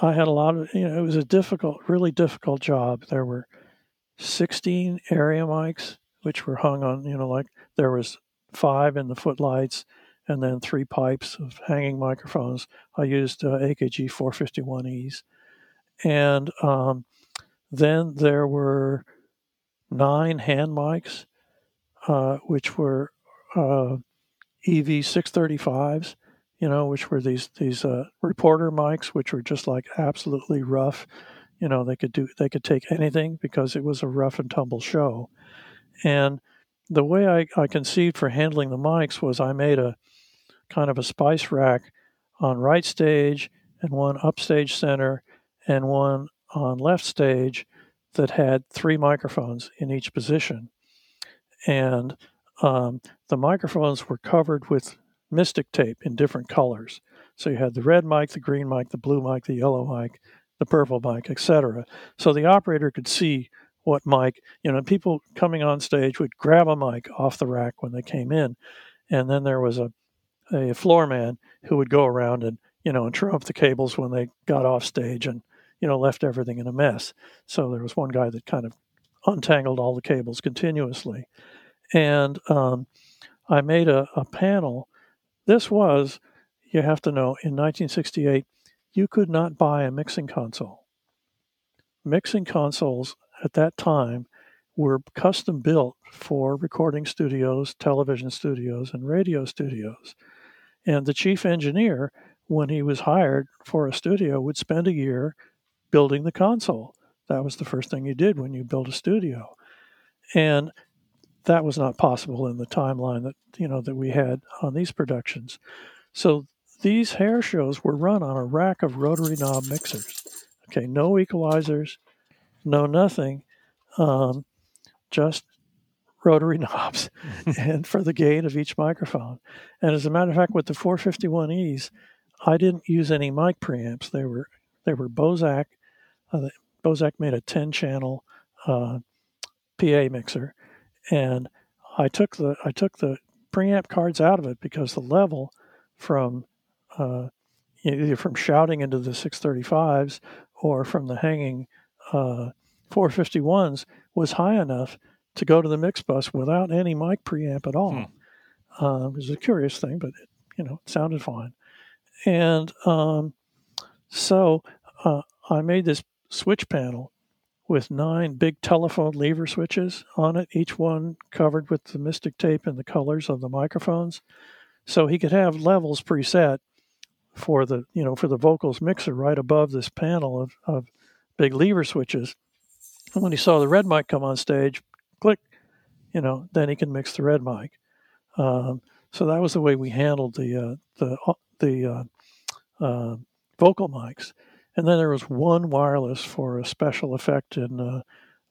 I had a lot of, you know, it was a difficult, really difficult job. There were 16 area mics, which were hung on, you know, like there was five in the footlights and then three pipes of hanging microphones. I used uh, AKG 451Es. And um, then there were nine hand mics, uh, which were uh, EV 635s, you know, which were these these uh, reporter mics, which were just like absolutely rough. You know, they could do they could take anything because it was a rough and tumble show. And the way I, I conceived for handling the mics was I made a kind of a spice rack on right stage and one upstage center and one on left stage that had three microphones in each position. And um, the microphones were covered with Mystik tape in different colors. So you had the red mic, the green mic, the blue mic, the yellow mic, the purple mic, etc. So the operator could see what mic, you know, people coming on stage would grab a mic off the rack when they came in. And then there was a, a floor man who would go around and, you know, and turn off the cables when they got off stage and, you know, left everything in a mess. So there was one guy that kind of untangled all the cables continuously. And um, I made a, a panel. This was, you have to know, in 1968, you could not buy a mixing console. Mixing consoles at that time were custom built for recording studios, television studios, and radio studios. And the chief engineer, when he was hired for a studio, would spend a year building the console. That was the first thing you did when you built a studio. And that was not possible in the timeline that you know that we had on these productions. So these hair shows were run on a rack of rotary knob mixers. Okay, no equalizers, no nothing, um, just rotary (laughs) knobs (laughs) and for the gain of each microphone. And as a matter of fact, with the 451Es, I didn't use any mic preamps. They were they were Bozak. Uh, Bozak made a 10 channel uh, PA mixer, and I took the I took the preamp cards out of it because the level from uh, either from shouting into the 635s or from the hanging uh, 451s was high enough to go to the mix bus without any mic preamp at all. Hmm. Uh, it was a curious thing, but it, you know, it sounded fine. And um, so uh, I made this switch panel with nine big telephone lever switches on it, each one covered with the Mystik tape and the colors of the microphones. So he could have levels preset for the you know for the vocals mixer right above this panel of, of big lever switches. And when he saw the red mic come on stage, click, you know, then he can mix the red mic. Um, so that was the way we handled the uh, the uh, the uh, uh, vocal mics. And then there was one wireless for a special effect in uh,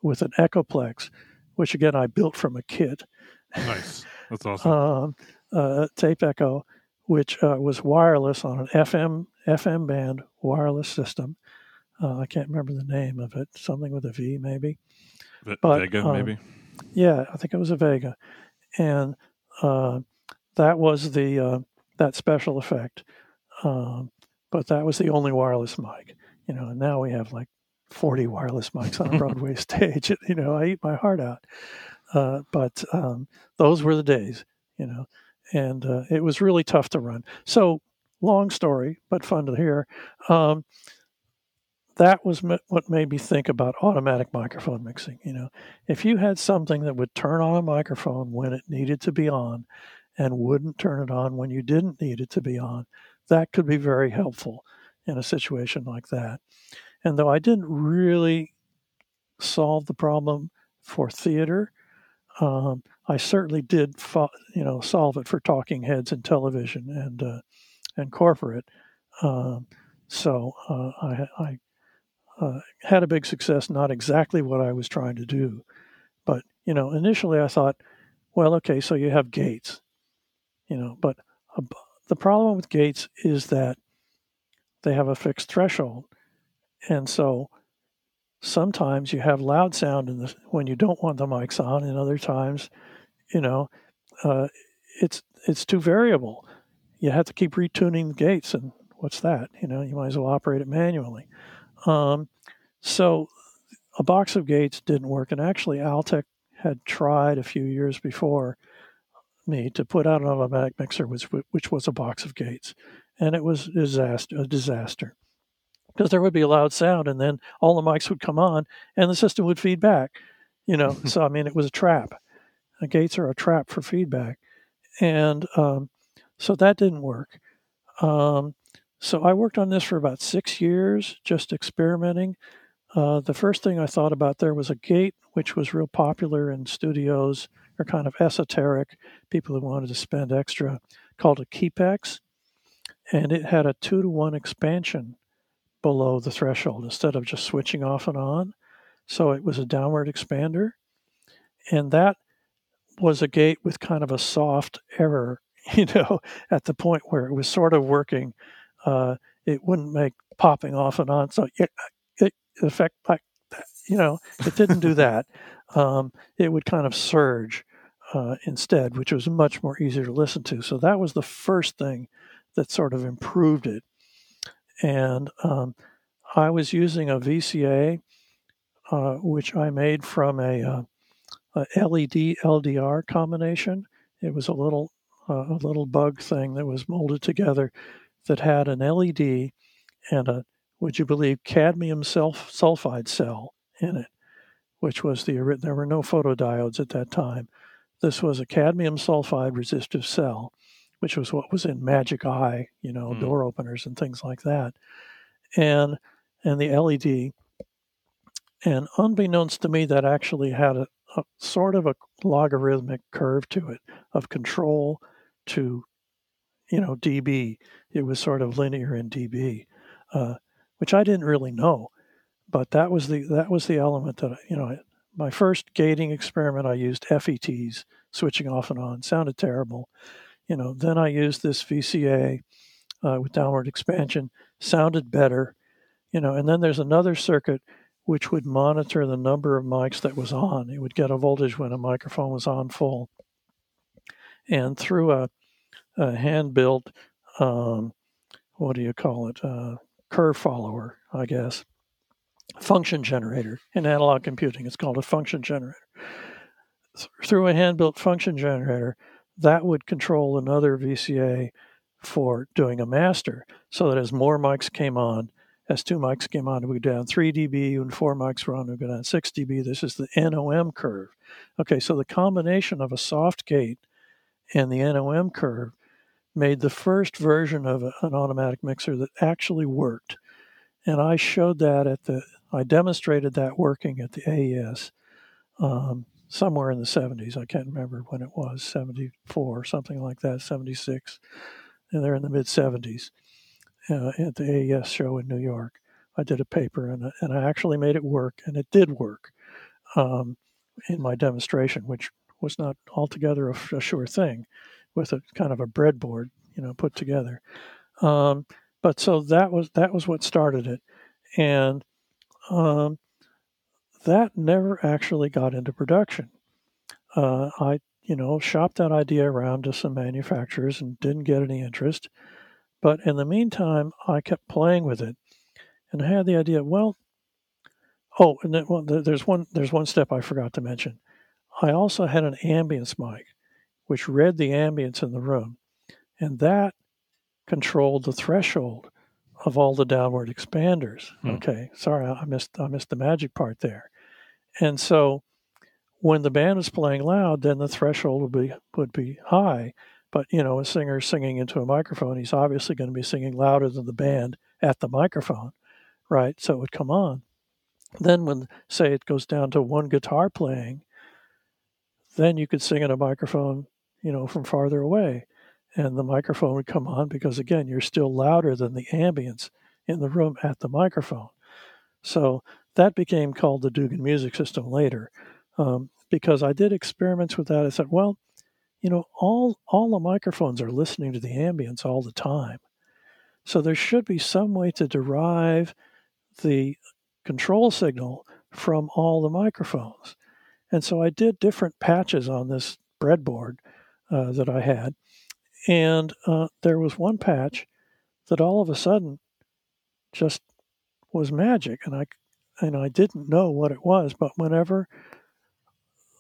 with an Echoplex, which again I built from a kit. Nice, that's (laughs) awesome. um, uh, tape echo, which uh, was wireless on an FM FM band wireless system. Uh, I can't remember the name of it. Something with a V, maybe. V- but, Vega, um, maybe. Yeah, I think it was a Vega, and uh, that was the uh, that special effect. Um, but that was the only wireless mic, you know. And now we have like 40 wireless mics on a (laughs) Broadway stage. (laughs) You know, I eat my heart out. Uh, but um, those were the days, you know, and uh, it was really tough to run. So, long story, but fun to hear. Um, that was what made me think about automatic microphone mixing. You know, if you had something that would turn on a microphone when it needed to be on and wouldn't turn it on when you didn't need it to be on, that could be very helpful in a situation like that. And though I didn't really solve the problem for theater, um, I certainly did, fo- you know, solve it for talking heads and television and uh, and corporate. Um, so uh, I, I uh, had a big success. Not exactly what I was trying to do, but you know, initially I thought, well, okay, so you have gates, you know, but the problem with gates is that they have a fixed threshold. And so sometimes you have loud sound in the, when you don't want the mics on, and other times, you know, uh, it's it's too variable. You have to keep retuning the gates, and what's that? You know, you might as well operate it manually. Um, so a box of gates didn't work, and actually Altec had tried a few years before me to put out an automatic mixer, which which was a box of gates, and it was a disaster. A disaster because there would be a loud sound, and then all the mics would come on, and the system would feed back. You know, (laughs) so I mean, it was a trap. The gates are a trap for feedback, and um, so that didn't work. Um, so I worked on this for about six years, just experimenting. Uh, the first thing I thought about there was a gate, which was real popular in studios kind of esoteric, people who wanted to spend extra, called a Kepex. And it had a two to one expansion below the threshold instead of just switching off and on. So it was a downward expander. And that was a gate with kind of a soft error, (laughs) you know, at the point where it was sort of working. Uh, it wouldn't make popping off and on. So it, it effect like you know, it didn't do (laughs) that. Um, it would kind of surge uh, instead, which was much more easier to listen to. So that was the first thing that sort of improved it and um, I was using a VCA, uh, which I made from a, uh, a, LED LDR combination. It was a little uh, a little bug thing that was molded together that had an LED and a would you believe cadmium sulfide cell in it, which was the there were no photodiodes at that time. This was a cadmium sulfide resistive cell which was what was in Magic Eye, you know, mm. door openers and things like that, and and the LED. And unbeknownst to me, that actually had a, a sort of a logarithmic curve to it of control to, you know, dB. It was sort of linear in dB, uh, which I didn't really know, but that was the that was the element that you know. My first gating experiment, I used FETs, switching off and on. Sounded terrible you know, then I used this VCA uh, with downward expansion, sounded better, you know, and then there's another circuit which would monitor the number of mics that was on. It would get a voltage when a microphone was on full. And through a, a hand built, um, what do you call it, uh, curve follower, I guess, function generator. In analog computing, it's called a function generator. Through a hand built function generator, that would control another VCA for doing a master so that as more mics came on, as two mics came on, would go down 3 dB, and four mics were on, would go down 6 dB. This is the NOM curve. Okay, so the combination of a soft gate and the NOM curve made the first version of an automatic mixer that actually worked. And I showed that at the, I demonstrated that working at the AES. Um, somewhere in the 70s. I can't remember when it was, 74, something like that, 76. And they're in the mid 70s uh, at the AES show in New York. I did a paper and, and I actually made it work, and it did work um, in my demonstration, which was not altogether a, a, sure thing with a kind of a breadboard, you know, put together. Um, but so that was that was what started it, and um, that never actually got into production. Uh, I, you know, shopped that idea around to some manufacturers and didn't get any interest. But in the meantime, I kept playing with it, and I had the idea. Well, oh, and then, well, there's one there's one step I forgot to mention. I also had an ambience mic, which read the ambience in the room, and that controlled the threshold of all the downward expanders. Hmm. Okay, sorry, I missed I missed the magic part there. And so when the band is playing loud, then the threshold would be would be high. But you know, a singer singing into a microphone, he's obviously going to be singing louder than the band at the microphone, right? So it would come on. Then when say it goes down to one guitar playing, then you could sing in a microphone, you know, from farther away. And the microphone would come on because again, you're still louder than the ambience in the room at the microphone. So that became called the Dugan Music System later, um, because I did experiments with that. I said, well, you know, all all the microphones are listening to the ambience all the time, so there should be some way to derive the control signal from all the microphones. And so I did different patches on this breadboard uh, that I had, and uh, there was one patch that all of a sudden just was magic, and I and I didn't know what it was, but whenever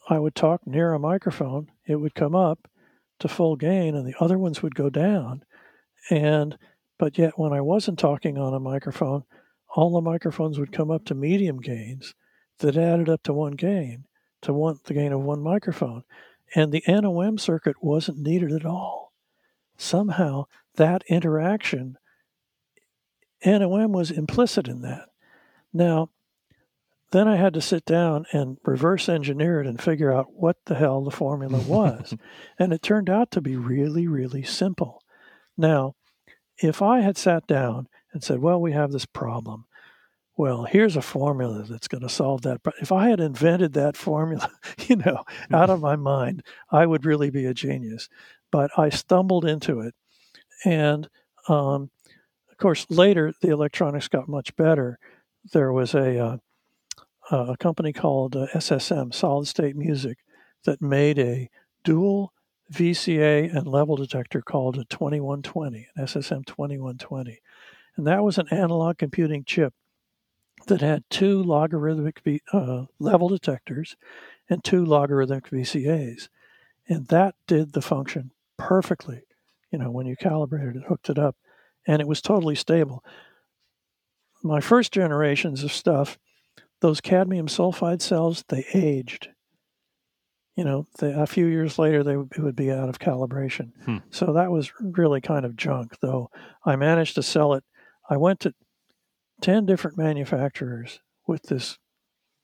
I would talk near a microphone, it would come up to full gain, and the other ones would go down, and but yet when I wasn't talking on a microphone, all the microphones would come up to medium gains that added up to one gain, to one the gain of one microphone. And the NOM circuit wasn't needed at all. Somehow that interaction, NOM was implicit in that. Now, then I had to sit down and reverse engineer it and figure out what the hell the formula (laughs) was. and it turned out to be really, really simple. Now, if I had sat down and said, well, we have this problem. Well, here's a formula that's going to solve that. But if I had invented that formula, (laughs) you know, mm-hmm. out of my mind, I would really be a genius. But I stumbled into it. And um, of course, later the electronics got much better. There was a, uh, a company called uh, SSM, Solid State Music, that made a dual VCA and level detector called a 2120, an SSM 2120. And that was an analog computing chip that had two logarithmic uh, level detectors and two logarithmic VCAs. And that did the function perfectly, you know, when you calibrated it, hooked it up, and it was totally stable. My first generations of stuff, those cadmium sulfide cells, they aged. You know, they, a few years later, they would, would be out of calibration. Hmm. So that was really kind of junk, though I managed to sell it. I went to 10 different manufacturers with this,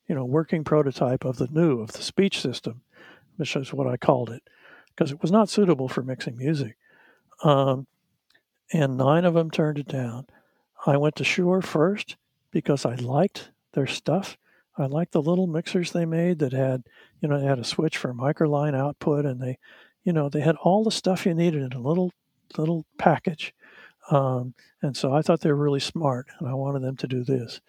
you know, working prototype of the new, of the speech system, which is what I called it, because it was not suitable for mixing music. Um, and nine of them turned it down. I went to Shure first because I liked their stuff. I liked the little mixers they made that had, you know, they had a switch for microline output and they, you know, they had all the stuff you needed in a little little package. Um, and so I thought they were really smart, and I wanted them to do this.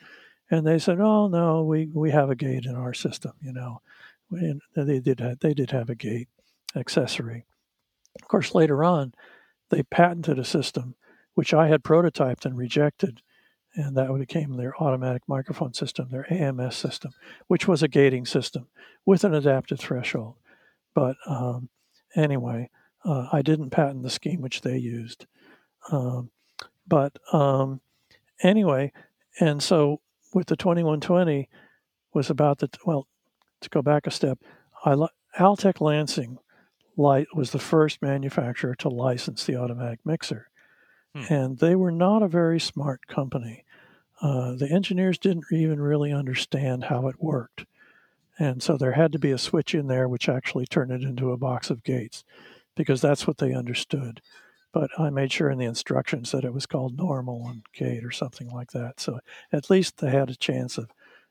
And they said, "Oh no, we we have a gate in our system, you know." And they did have, they did have a gate accessory. Of course, later on, they patented a system which I had prototyped and rejected, and that became their automatic microphone system, their AMS system, which was a gating system with an adaptive threshold. But um, anyway, uh, I didn't patent the scheme which they used. Um, but um, anyway, and so with the 2120 was about the well to go back a step. I Altec Lansing light was the first manufacturer to license the automatic mixer, hmm. and they were not a very smart company. Uh, the engineers didn't even really understand how it worked. And so there had to be a switch in there which actually turned it into a box of gates because that's what they understood but I made sure in the instructions that it was called normal and gate or something like that. So at least they had a chance of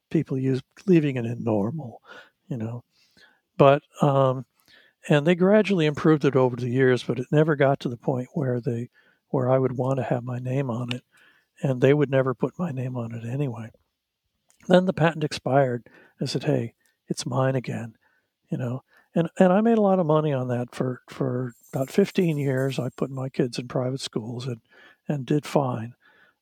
people use leaving it in normal, you know. But um, and they gradually improved it over the years, but it never got to the point where they where I would want to have my name on it, and they would never put my name on it anyway. Then the patent expired. I said, "Hey, it's mine again," you know and and I made a lot of money on that for for about 15 years. I put my kids in private schools and and did fine.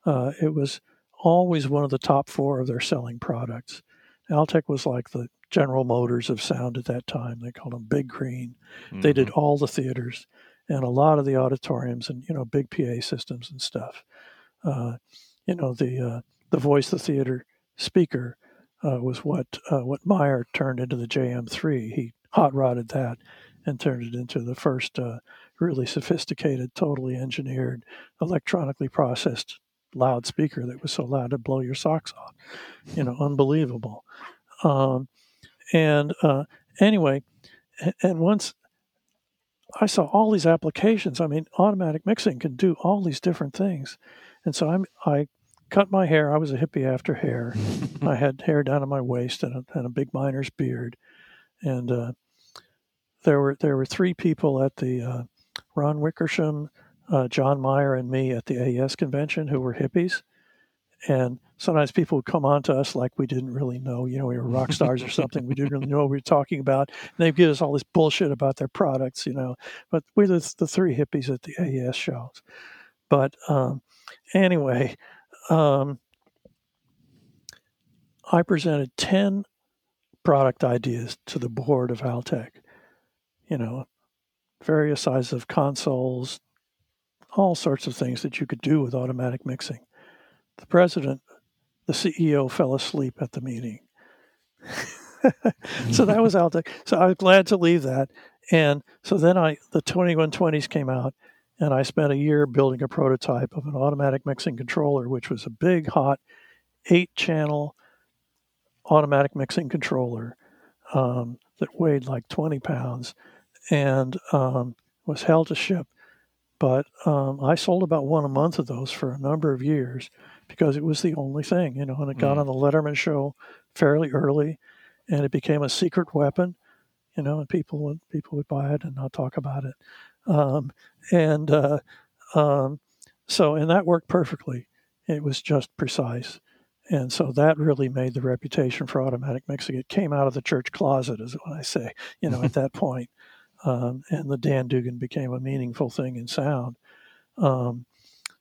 Uh, it was always one of the top four of their selling products. Altec was like the General Motors of sound at that time. They called them Big Green. Mm-hmm. They did mm-hmm. all the theaters and a lot of the auditoriums and you know big PA systems and stuff. Uh, you know the uh, the voice the theater speaker uh, was what uh, what Meyer turned into the JM3. He hot rodded that and turned it into the first uh, really sophisticated, totally engineered, electronically processed loudspeaker that was so loud to blow your socks off. You know, unbelievable. Um, and uh, anyway, and once I saw all these applications, I mean, automatic mixing can do all these different things. And so I'm, I cut my hair. I was a hippie after hair. (laughs) I had hair down to my waist and a, and a big miner's beard. And uh, there were there were three people at the uh, Ron Wickersham, uh, John Meyer, and me at the AES convention who were hippies, And sometimes people would come on to us like we didn't really know, you know, we were rock stars or something. We didn't really know what we were talking about. And they'd give us all this bullshit about their products, you know. But we're the, the three hippies at the AES shows. But um, anyway, um, I presented 10 product ideas to the board of Altec. You know, various sizes of consoles, all sorts of things that you could do with automatic mixing. The president, the CEO, fell asleep at the meeting. (laughs) so that was Altec. So I was glad to leave that. And so then I the 2120s came out and I spent a year building a prototype of an automatic mixing controller, which was a big, hot, eight channel automatic mixing controller um, that weighed like 20 pounds and um, was held to ship. But um, I sold about one a month of those for a number of years because it was the only thing, you know, and it got Mm. on the Letterman show fairly early and it became a secret weapon, you know, and people would, people would buy it and not talk about it. Um, and uh, um, so, and that worked perfectly. It was just precise. And so that really made the reputation for automatic mixing. It came out of the church closet, is what I say, you know, at (laughs) that point. Um, and the Dan Dugan became a meaningful thing in sound. Um,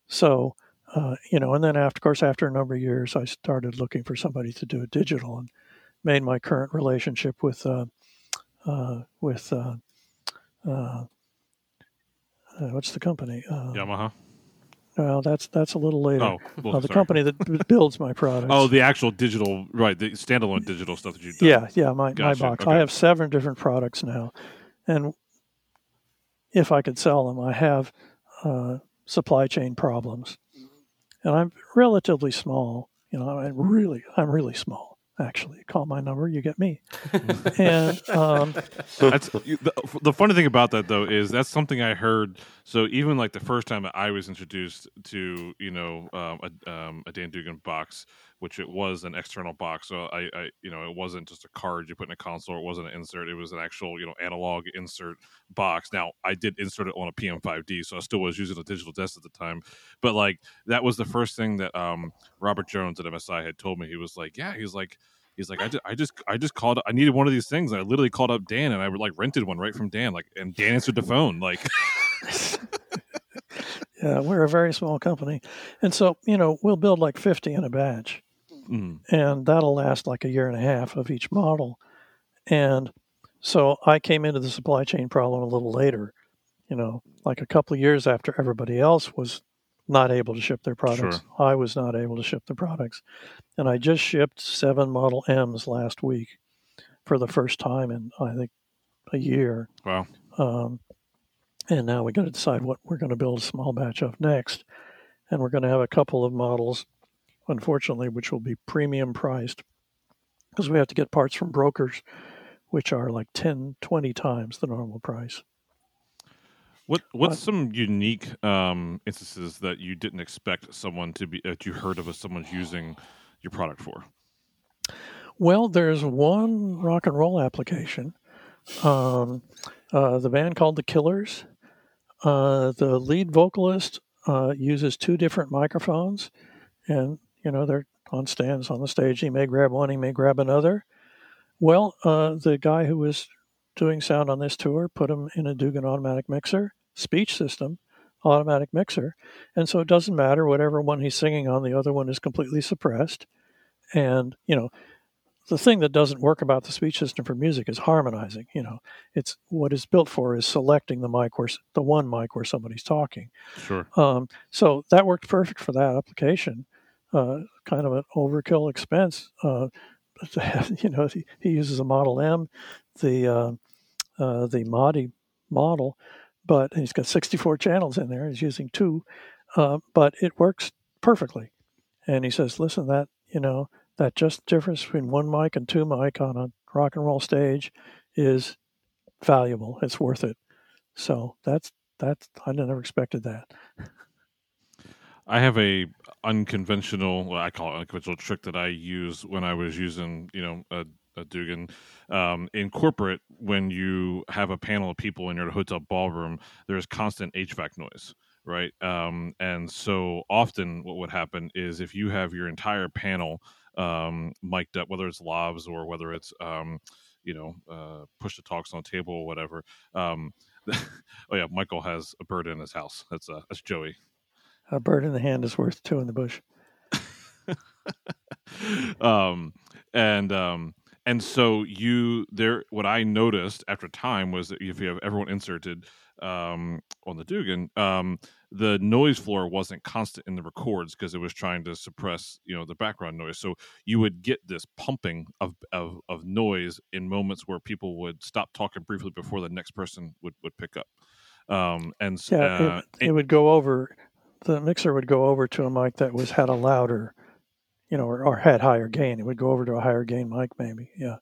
so, uh, you know, and then after, of course, after a number of years, I started looking for somebody to do it digital and made my current relationship with, uh, uh, with, uh, uh, uh, what's the company? Uh, Yamaha. Well, that's that's a little later. Oh, well, the sorry. company that builds my products. Oh, the actual digital, right? The standalone digital stuff that you've done. yeah, yeah. My Gotcha, my box. okay. I have seven different products now, and if I could sell them, I have uh, supply chain problems, and I'm relatively small. You know, I'm really I'm really small. Actually, call my number, you get me. (laughs) and um, That's the, the funny thing about that though is that's something I heard. So even like the first time I was introduced to you know um, a, um, a Dan Dugan box, which it was an external box, so I, I you know it wasn't just a card you put in a console. It wasn't an insert. It was an actual you know analog insert box. Now I did insert it on a PM5D, so I still was using a digital desk at the time. But like that was the first thing that um, Robert Jones at MSI had told me. He was like, yeah, he's like. He's like, I just, I just, I just called. I needed one of these things. And I literally called up Dan, and I like rented one right from Dan. Like, and Dan answered the phone. Like, (laughs) (laughs) yeah, we're a very small company, and so you know we'll build like fifty in a batch. mm, and that'll last like a year and a half of each model. And so I came into the supply chain problem a little later, you know, like a couple of years after everybody else was not able to ship their products. I was not able to ship the products. And I just shipped seven Model M's last week for the first time in, I think, a year. wow. Um, and now we got to decide what we're going to build a small batch of next. And we're going to have a couple of models, unfortunately, which will be premium priced because we have to get parts from brokers, which are like 10, 20 times the normal price. What What's What? some unique um, instances that you didn't expect someone to be that you heard of as someone's using your product for? Well, there's one rock and roll application. Um, uh, the band called the Killers. Uh, the lead vocalist uh, uses two different microphones, and you know they're on stands on the stage. He may grab one, he may grab another. Well, uh, the guy who was doing sound on this tour put him in a Dugan automatic mixer, speech system, automatic mixer, and so it doesn't matter whatever one he's singing on. The other one is completely suppressed, and you know the thing that doesn't work about the speech system for music is harmonizing. You know, it's what it's built for is selecting the mic where the one mic where somebody's talking. Sure. Um, so that worked perfect for that application. Uh, kind of an overkill expense. Uh, but (laughs) you know, he, he uses a Model M, the uh, uh, the Modi model, but he's got 64 channels in there. He's using two, uh, but it works perfectly. And he says, "Listen, that you know that just difference between one mic and two mic on a rock and roll stage is valuable. It's worth it." So that's that's I never expected that. I have a unconventional, well, I call it unconventional trick that I use when I was using, you know, a, a Dugan. Um, in corporate, when you have a panel of people in your hotel ballroom, there's constant HVAC noise. right? Um, and so often, what would happen is if you have your entire panel um, mic'd up, whether it's lavs or whether it's um, you know uh, push the talks on the table or whatever. Um, (laughs) oh yeah, Michael has a bird in his house. That's uh, that's Joey. A bird in the hand is worth two in the bush. (laughs) um, and um, and so you there. What I noticed after time was that if you have everyone inserted um, on the Dugan, um, the noise floor wasn't constant in the records because it was trying to suppress you know the background noise. So you would get this pumping of of, of noise in moments where people would stop talking briefly before the next person would would pick up. Um, and Yeah, uh, it, it would go over. The mixer would go over to a mic that was had a louder, you know, or, or had higher gain. It would go over to a higher gain mic, maybe. Yeah.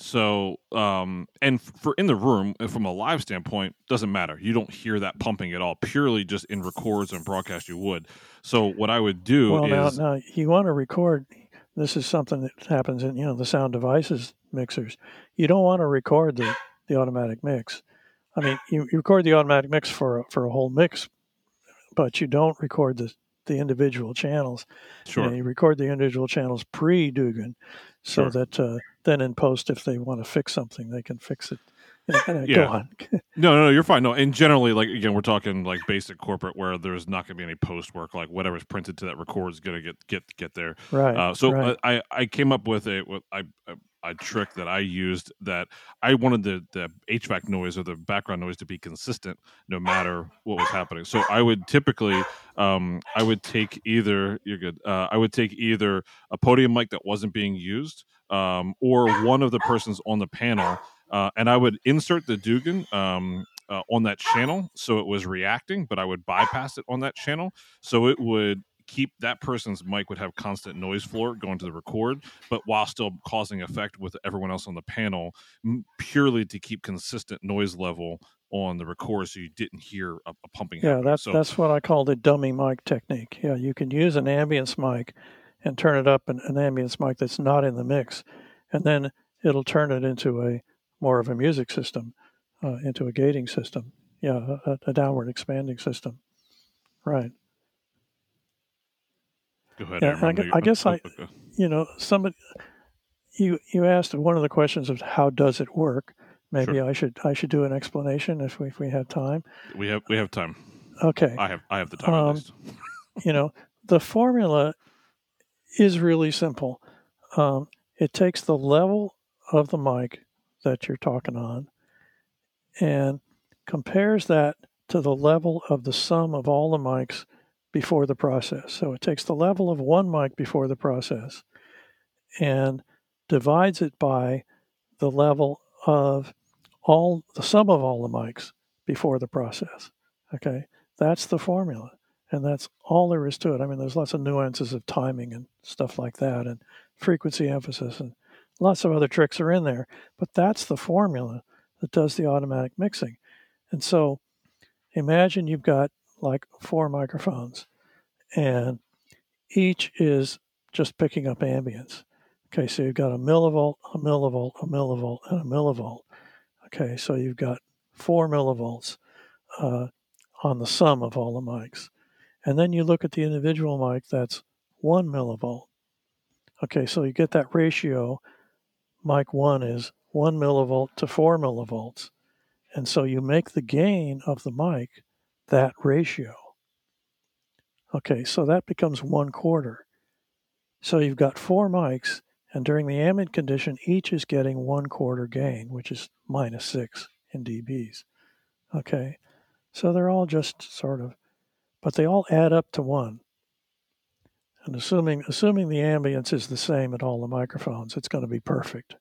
So, um, and for in the room, uh, from a live standpoint, doesn't matter. You don't hear that pumping at all. Purely just in records and broadcast, you would. So, what I would do Well, now, is, now you want to record. This is something that happens in you know the sound devices mixers. You don't want to record the, the automatic mix. I mean, you, you record the automatic mix for a, for a whole mix, but you don't record the the individual channels. You, sure, know, you record the individual channels pre Dugan, so Sure. that uh, then in post, if they want to fix something, they can fix it. You Yeah. Go on. (laughs) no, no, no, you're fine. No, and generally, like again, we're talking like basic corporate where there's not going to be any post work. Like whatever's printed to that record is going to get get get there. right. Uh, so right. I I came up with a I a, trick that I used that I wanted the the HVAC noise or the background noise to be consistent no matter what was happening. So I would typically um, I would take either you're good. Uh, I would take either a podium mic that wasn't being used um, or one of the persons on the panel, uh, and I would insert the Dugan. Um, uh, on that channel, so it was reacting, but I would bypass it on that channel, so it would keep that person's mic would have constant noise floor going to the record, but while still causing effect with everyone else on the panel, purely to keep consistent noise level on the record, so you didn't hear a, a pumping. Yeah, that's so, that's what I call the dummy mic technique. Yeah, you can use an ambience mic and turn it up an, an ambience mic that's not in the mix, and then it'll turn it into a more of a music system, uh, into a gating system. Yeah, a, a downward expanding system. Right. Go ahead. Yeah, I I'm gu- gonna- I guess I- You know, somebody you you asked one of the questions of how does it work. Maybe Sure. I should I should do an explanation if we if we have time. we have we have time. Okay. I have I have the time at Um, least. (laughs) you know, the formula is really simple. Um, it takes the level of the mic that you're talking on and compares that to the level of the sum of all the mics before the process. So it takes the level of one mic before the process and divides it by the level of all the sum of all the mics before the process. Okay, that's the formula and that's all there is to it. I mean, there's lots of nuances of timing and stuff like that, and frequency emphasis, and lots of other tricks are in there. But that's the formula that does the automatic mixing. And so, imagine you've got like four microphones, and each is just picking up ambience. Okay, so you've got a millivolt, a millivolt, a millivolt, and a millivolt. Okay, so you've got four millivolts uh, on the sum of all the mics. And then you look at the individual mic that's one millivolt. Okay, so you get that ratio. Mic one is one millivolt to four millivolts. And so you make the gain of the mic that ratio. Okay, so that becomes one quarter. So you've got four mics, and during the ambient condition, each is getting one quarter gain, which is minus six in dBs. Okay, so they're all just sort of but they all add up to one. And assuming assuming the ambience is the same at all the microphones, it's going to be perfect.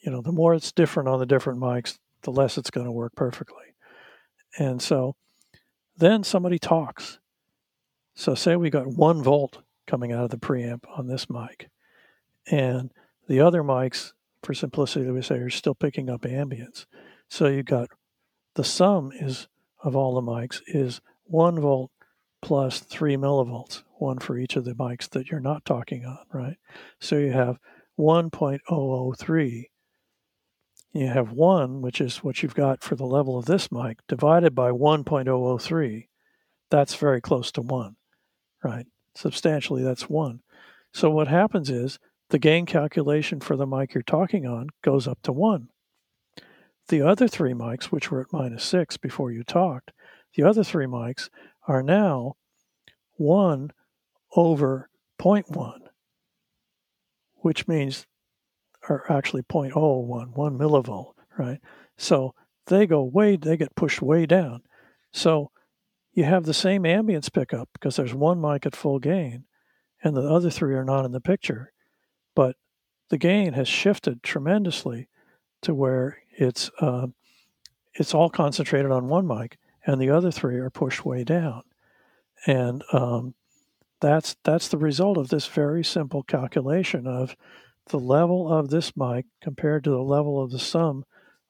You know, the more it's different on the different mics, the less it's going to work perfectly. And so then somebody talks. So say we got one volt coming out of the preamp on this mic, and the other mics, for simplicity, we say are still picking up ambience. So you got the sum is of all the mics is one volt plus three millivolts, one for each of the mics that you're not talking on, right? So you have 1.003. You have one, which is what you've got for the level of this mic, divided by 1.003. that's very close to one, right? Substantially, that's one. So what happens is the gain calculation for the mic you're talking on goes up to one. The other three mics, which were at minus six before you talked, the other three mics are now one over 0.1, which means, are actually 0.01, one millivolt, right? So they go way, they get pushed way down. So you have the same ambience pickup because there's one mic at full gain and the other three are not in the picture. But the gain has shifted tremendously to where it's uh, it's all concentrated on one mic, and the other three are pushed way down, and um, that's that's the result of this very simple calculation of the level of this mic compared to the level of the sum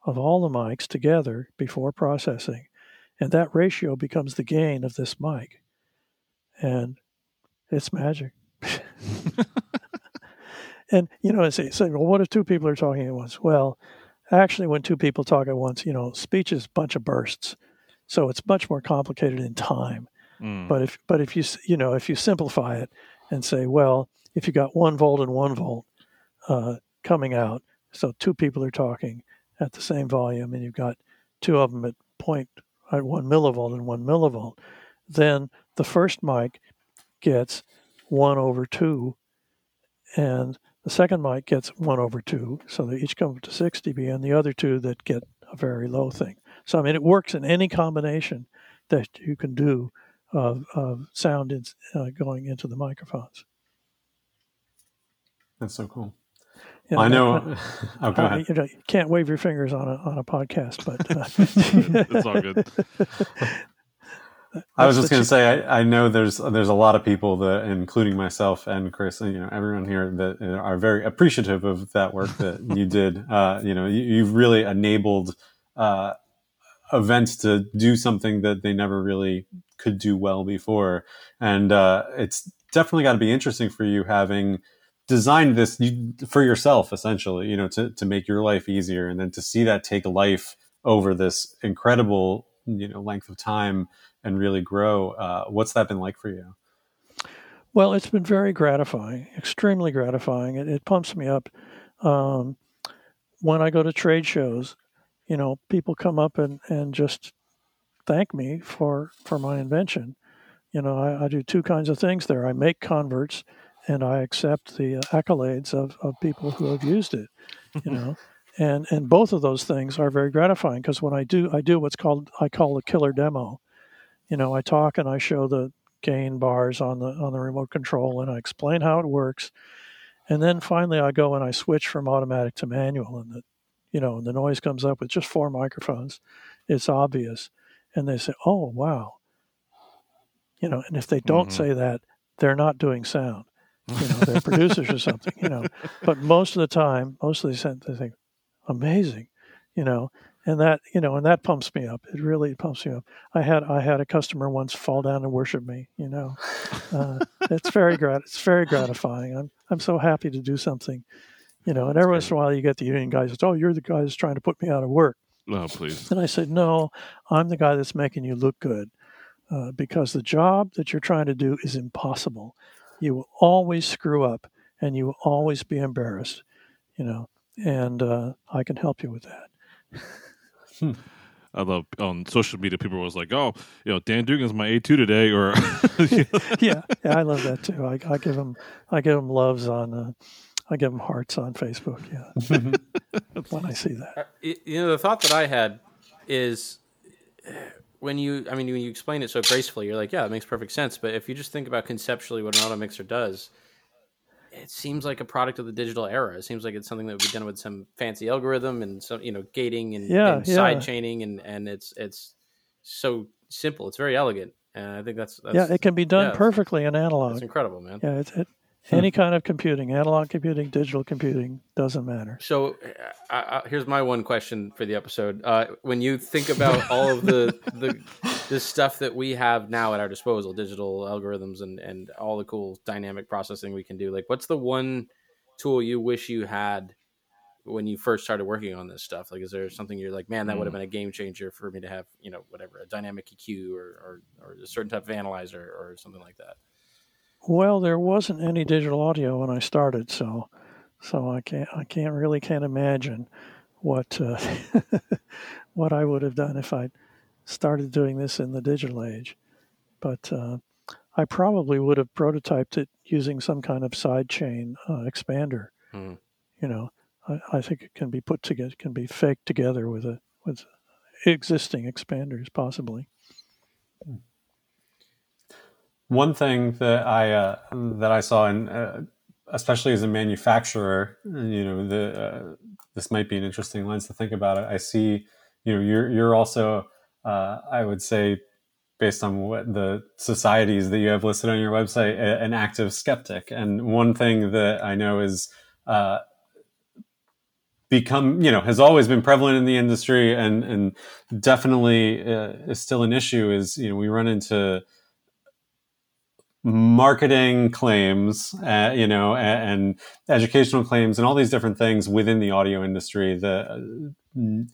of all the mics together before processing, and that ratio becomes the gain of this mic, and it's magic. (laughs) and you know, I say, say, well, what if two people are talking at once? Well, actually, when two people talk at once, you know, speech is a bunch of bursts, so it's much more complicated in time. Mm. But if but if you you know if you simplify it and say, well, if you got one volt and one volt uh, coming out, so two people are talking at the same volume, and you've got two of them at point at one millivolt and one millivolt, then the first mic gets 1 over 2, and the second mic gets 1 over 2, so they each come to 6 dB, and the other two that get a very low thing. So, I mean, it works in any combination that you can do of, of sound in, uh, going into the microphones. That's so cool. Yeah, I know. Uh, (laughs) oh, go ahead. You, know, you can't wave your fingers on a on a podcast, but uh, (laughs) it's all good. I was just going to say, I, I, know there's there's a lot of people that, including myself and Chris, and you know everyone here that are very appreciative of that work that you did. (laughs) Uh, you know, you, have really enabled uh, events to do something that they never really could do well before, and uh, it's definitely got to be interesting for you having designed this for yourself, essentially. You know, to to make your life easier, and then to see that take life over this incredible you know length of time and really grow. Uh, what's that been like for you? Well, it's been very gratifying, extremely gratifying. It, it pumps me up. Um, when I go to trade shows, you know, people come up and, and just thank me for, for my invention. You know, I, I do two kinds of things there. I make converts and I accept the accolades of, of people who have used it, you (laughs) know. and and both of those things are very gratifying because when I do I do what's called I call a killer demo, you know, I talk and I show the gain bars on the on the remote control and I explain how it works. And then finally I go and I switch from automatic to manual and the you know, and the noise comes up with just four microphones. It's obvious. And they say, Oh wow. You know, and if they don't mm-hmm. say that, they're not doing sound. You know, they're producers or something, you know. (laughs) But most of the time, most of the they think, amazing, you know. And that you know and that pumps me up. It really pumps me up. I had i had a customer once fall down and worship me you know. Uh, (laughs) it's very grat it's very gratifying. I'm i'm so happy to do something you know. And every once in a while you get the union guys it's, oh you're the guy that's trying to put me out of work. No please. And i said no i'm the guy that's making you look good uh, because the job that you're trying to do is impossible you will always screw up and you will always be embarrassed you know and uh, i can help you with that Hmm. (laughs) I love on social media. People was like, "Oh, you know, Dan Dugan's my A two today," or (laughs) (laughs) yeah, yeah, I love that too. I, I give him, I give him loves on, uh, I give him hearts on Facebook. Yeah, when I see that, uh, you know, the thought that I had is when you, I mean, when you explain it so gracefully, you're like, "Yeah, it makes perfect sense." But if you just think about conceptually what an auto mixer does, it seems like a product of the digital era. It seems like it's something that would be done with some fancy algorithm and some, you know, gating and, yeah, and yeah. side chaining, and and it's it's so simple. It's very elegant, and I think that's, that's yeah, it can be done yeah, perfectly in analog. It's incredible, man. Yeah, it's, it, any kind of computing, analog computing, digital computing, doesn't matter. So, uh, uh, here's my one question for the episode: uh, When you think about all of the the (laughs) the stuff that we have now at our disposal, digital algorithms and and all the cool dynamic processing we can do, like, what's the one tool you wish you had when you first started working on this stuff? Like, is there something you're like, man, that would have Mm. been a game changer for me to have, you know, whatever, a dynamic EQ or, or, or a certain type of analyzer or something like that? Well, there wasn't any digital audio when I started, so so I can't I can't really can't imagine what uh, (laughs) what I would have done if I started doing this in the digital age. But uh, I probably would have prototyped it using some kind of sidechain uh, expander. Hmm. You know, I, I think it can be put together, can be faked together with a with existing expanders, possibly. One thing that I uh, that I saw, and uh, especially as a manufacturer, you know, the uh, this might be an interesting lens to think about it. I see, you know, you're you're also, uh, I would say, based on what the societies that you have listed on your website, a- an active skeptic. And one thing that I know is uh, become, you know, has always been prevalent in the industry, and and definitely uh, is still an issue. Is you know, we run into marketing claims, uh, you know, and, and educational claims, and all these different things within the audio industry. The uh,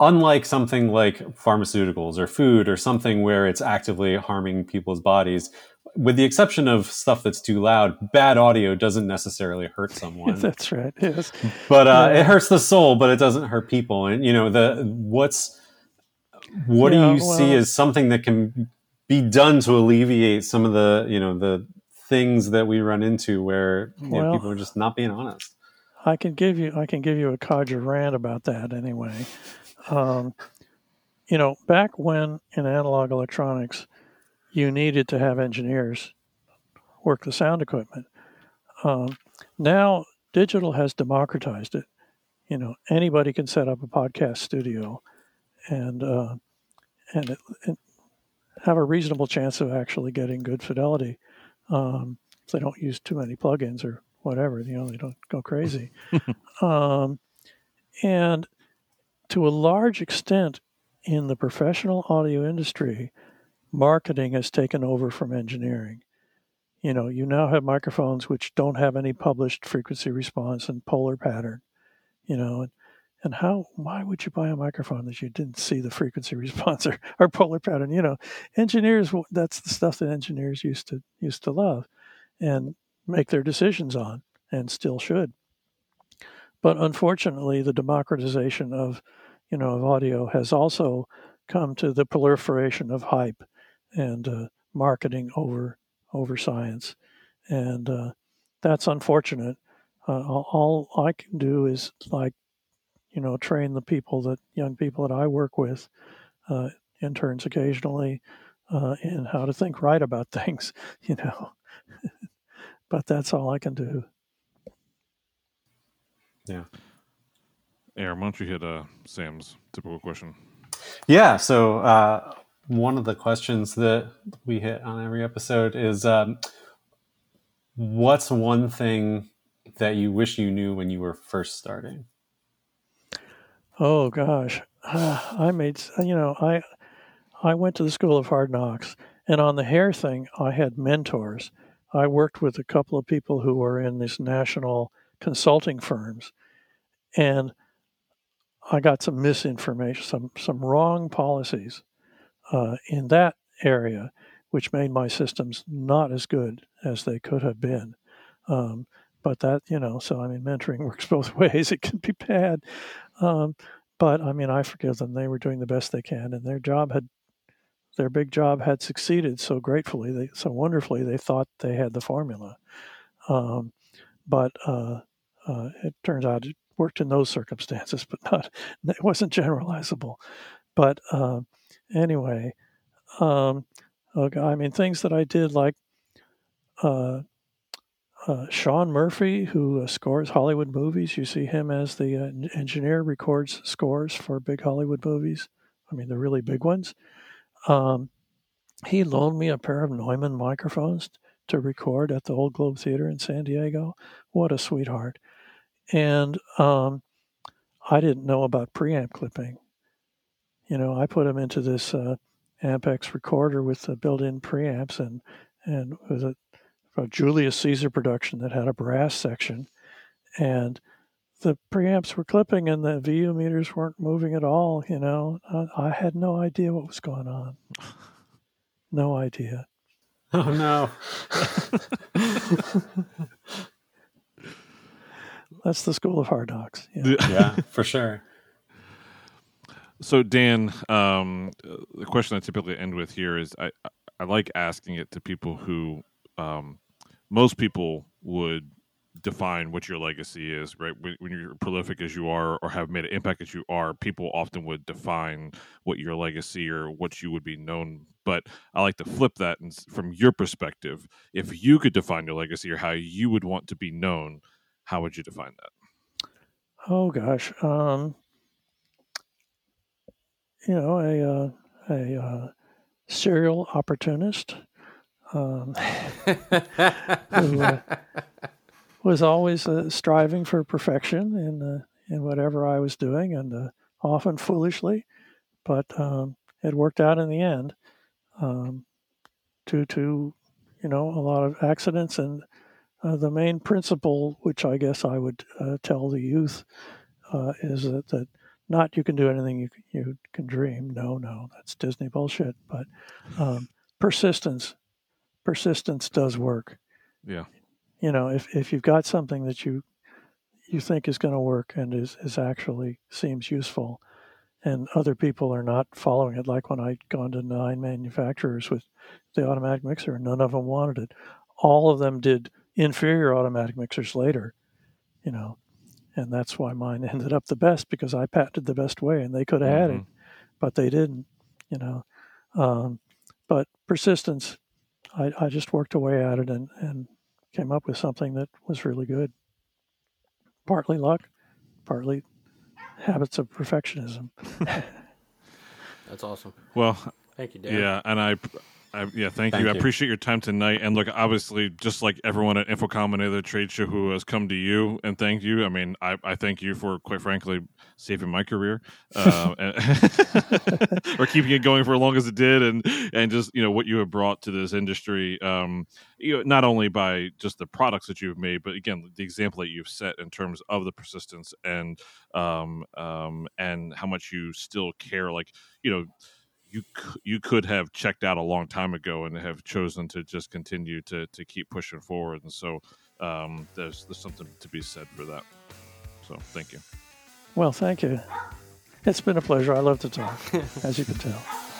unlike something like pharmaceuticals or food or something where it's actively harming people's bodies, with the exception of stuff that's too loud, bad audio doesn't necessarily hurt (laughs) someone. That's right. Yes. but uh, Yeah. it hurts the soul, but it doesn't hurt people. And you know, the what's what Yeah, do you see as something that can be done to alleviate some of the you know the things that we run into where you know, people are just not being honest. I can give you I can give you a codger rant about that anyway. Um, you know, back when in analog electronics, you needed to have engineers work the sound equipment. Um, now digital has democratized it. You know, anybody can set up a podcast studio, and uh, and, it, and have a reasonable chance of actually getting good fidelity. Um, if they don't use too many plugins or whatever, you know, they don't go crazy. (laughs) um, and to a large extent, in the professional audio industry, marketing has taken over from engineering. You know, you now have microphones which don't have any published frequency response and polar pattern. You know, and, and how why would you buy a microphone that you didn't see the frequency (laughs) response or, or polar pattern? You know, engineers that's the stuff that engineers used to used to love and make their decisions on and still should. But unfortunately, the democratization of you know of audio has also come to the proliferation of hype and uh, marketing over over science, and uh, that's unfortunate. Uh, all, all I can do is like you know train the people that young people that I work with, uh, interns occasionally, uh, in how to think right about (laughs) things. You know, but that's all I can do. Yeah. Aaron, why don't you hit uh, Sam's typical question? Yeah. So uh, one of the questions that we hit on every episode is, um, what's one thing that you wish you knew when you were first starting? Oh gosh, (sighs) I made you know I I went to the School of Hard Knocks, and on the hair thing, I had mentors. I worked with a couple of people who were in these national consulting firms, and I got some misinformation, some some wrong policies uh, in that area, which made my systems not as good as they could have been. Um, but that you know, so I mean, mentoring (laughs) works both ways. It can be bad. Um, but I mean, I forgive them. They were doing the best they can, and their job had, their big job had succeeded so gratefully, they so wonderfully. They thought they had the formula, um, but uh, uh, it turns out it worked in those circumstances, (laughs) but not. It wasn't generalizable. But uh, anyway, um, okay, I mean, things that I did like. Uh, Shawn Murphy, who uh, scores Hollywood movies. You see him as the uh, engineer, records scores for big Hollywood movies. I mean, the really big ones. Um, he loaned me a pair of Neumann microphones to record at the Old Globe Theater in San Diego. What a sweetheart. And um, I didn't know about preamp clipping. You know, I put him into this uh, Ampex recorder with the built-in preamps and and with a, a Julius Caesar production that had a brass section, and the preamps were clipping and the VU meters weren't moving at all. You know, I, I had no idea what was going on. (laughs) No idea. Oh no. (laughs) That's the school of hard knocks. Yeah. yeah, for sure. So Dan, um, the question I typically end with here is I I like asking it to people who um, most people would define what your legacy is, right? When, when, you're prolific as you are or have made an impact as you are, people often would define what your legacy or what you would be known. But I like to flip that and from your perspective, if you could define your legacy or how you would want to be known, how would you define that? Oh gosh, um, you know, a uh, a uh, serial opportunist um, (laughs) who uh, was always uh, striving for perfection in uh, in whatever I was doing, and uh, often foolishly, but um, it worked out in the end. Um, due to you know a lot of accidents and uh, the main principle, which I guess I would uh, tell the youth, uh, is that, that not you can do anything you you can dream. No, no, that's Disney bullshit. But um, persistence, persistence does work. Yeah. You know, if if you've got something that you you think is going to work and is is actually seems useful, and other people are not following it, like when I'd gone to nine manufacturers with the automatic mixer, and none of them wanted it. All of them did inferior automatic mixers later, you know, and that's why mine (laughs) ended up the best because I patented the best way, and they could have mm-hmm. had it, mm-hmm. but they didn't, you know. Um, but persistence, I, I just worked away at it and, and came up with something that was really good. Partly luck, partly habits of perfectionism. (laughs) (laughs) That's awesome. Well, thank you, Dan. Yeah, and I I, yeah, thank, thank you. you. I appreciate your time tonight. And look, obviously, just like everyone at InfoComm and other trade show who has come to you and thank you. I mean, I, I thank you for, quite frankly, saving my career uh, (laughs) (laughs) or keeping it going for as long as it did, and and just you know what you have brought to this industry. Um, you know, not only by just the products that you've made, but again, the example that you've set in terms of the persistence and um, um, and how much you still care. Like you know you you could have checked out a long time ago and have chosen to just continue to to keep pushing forward. And so um, there's there's something to be said for that. So thank you. Well, thank you. It's been a pleasure. I love to talk, as you can tell. (laughs)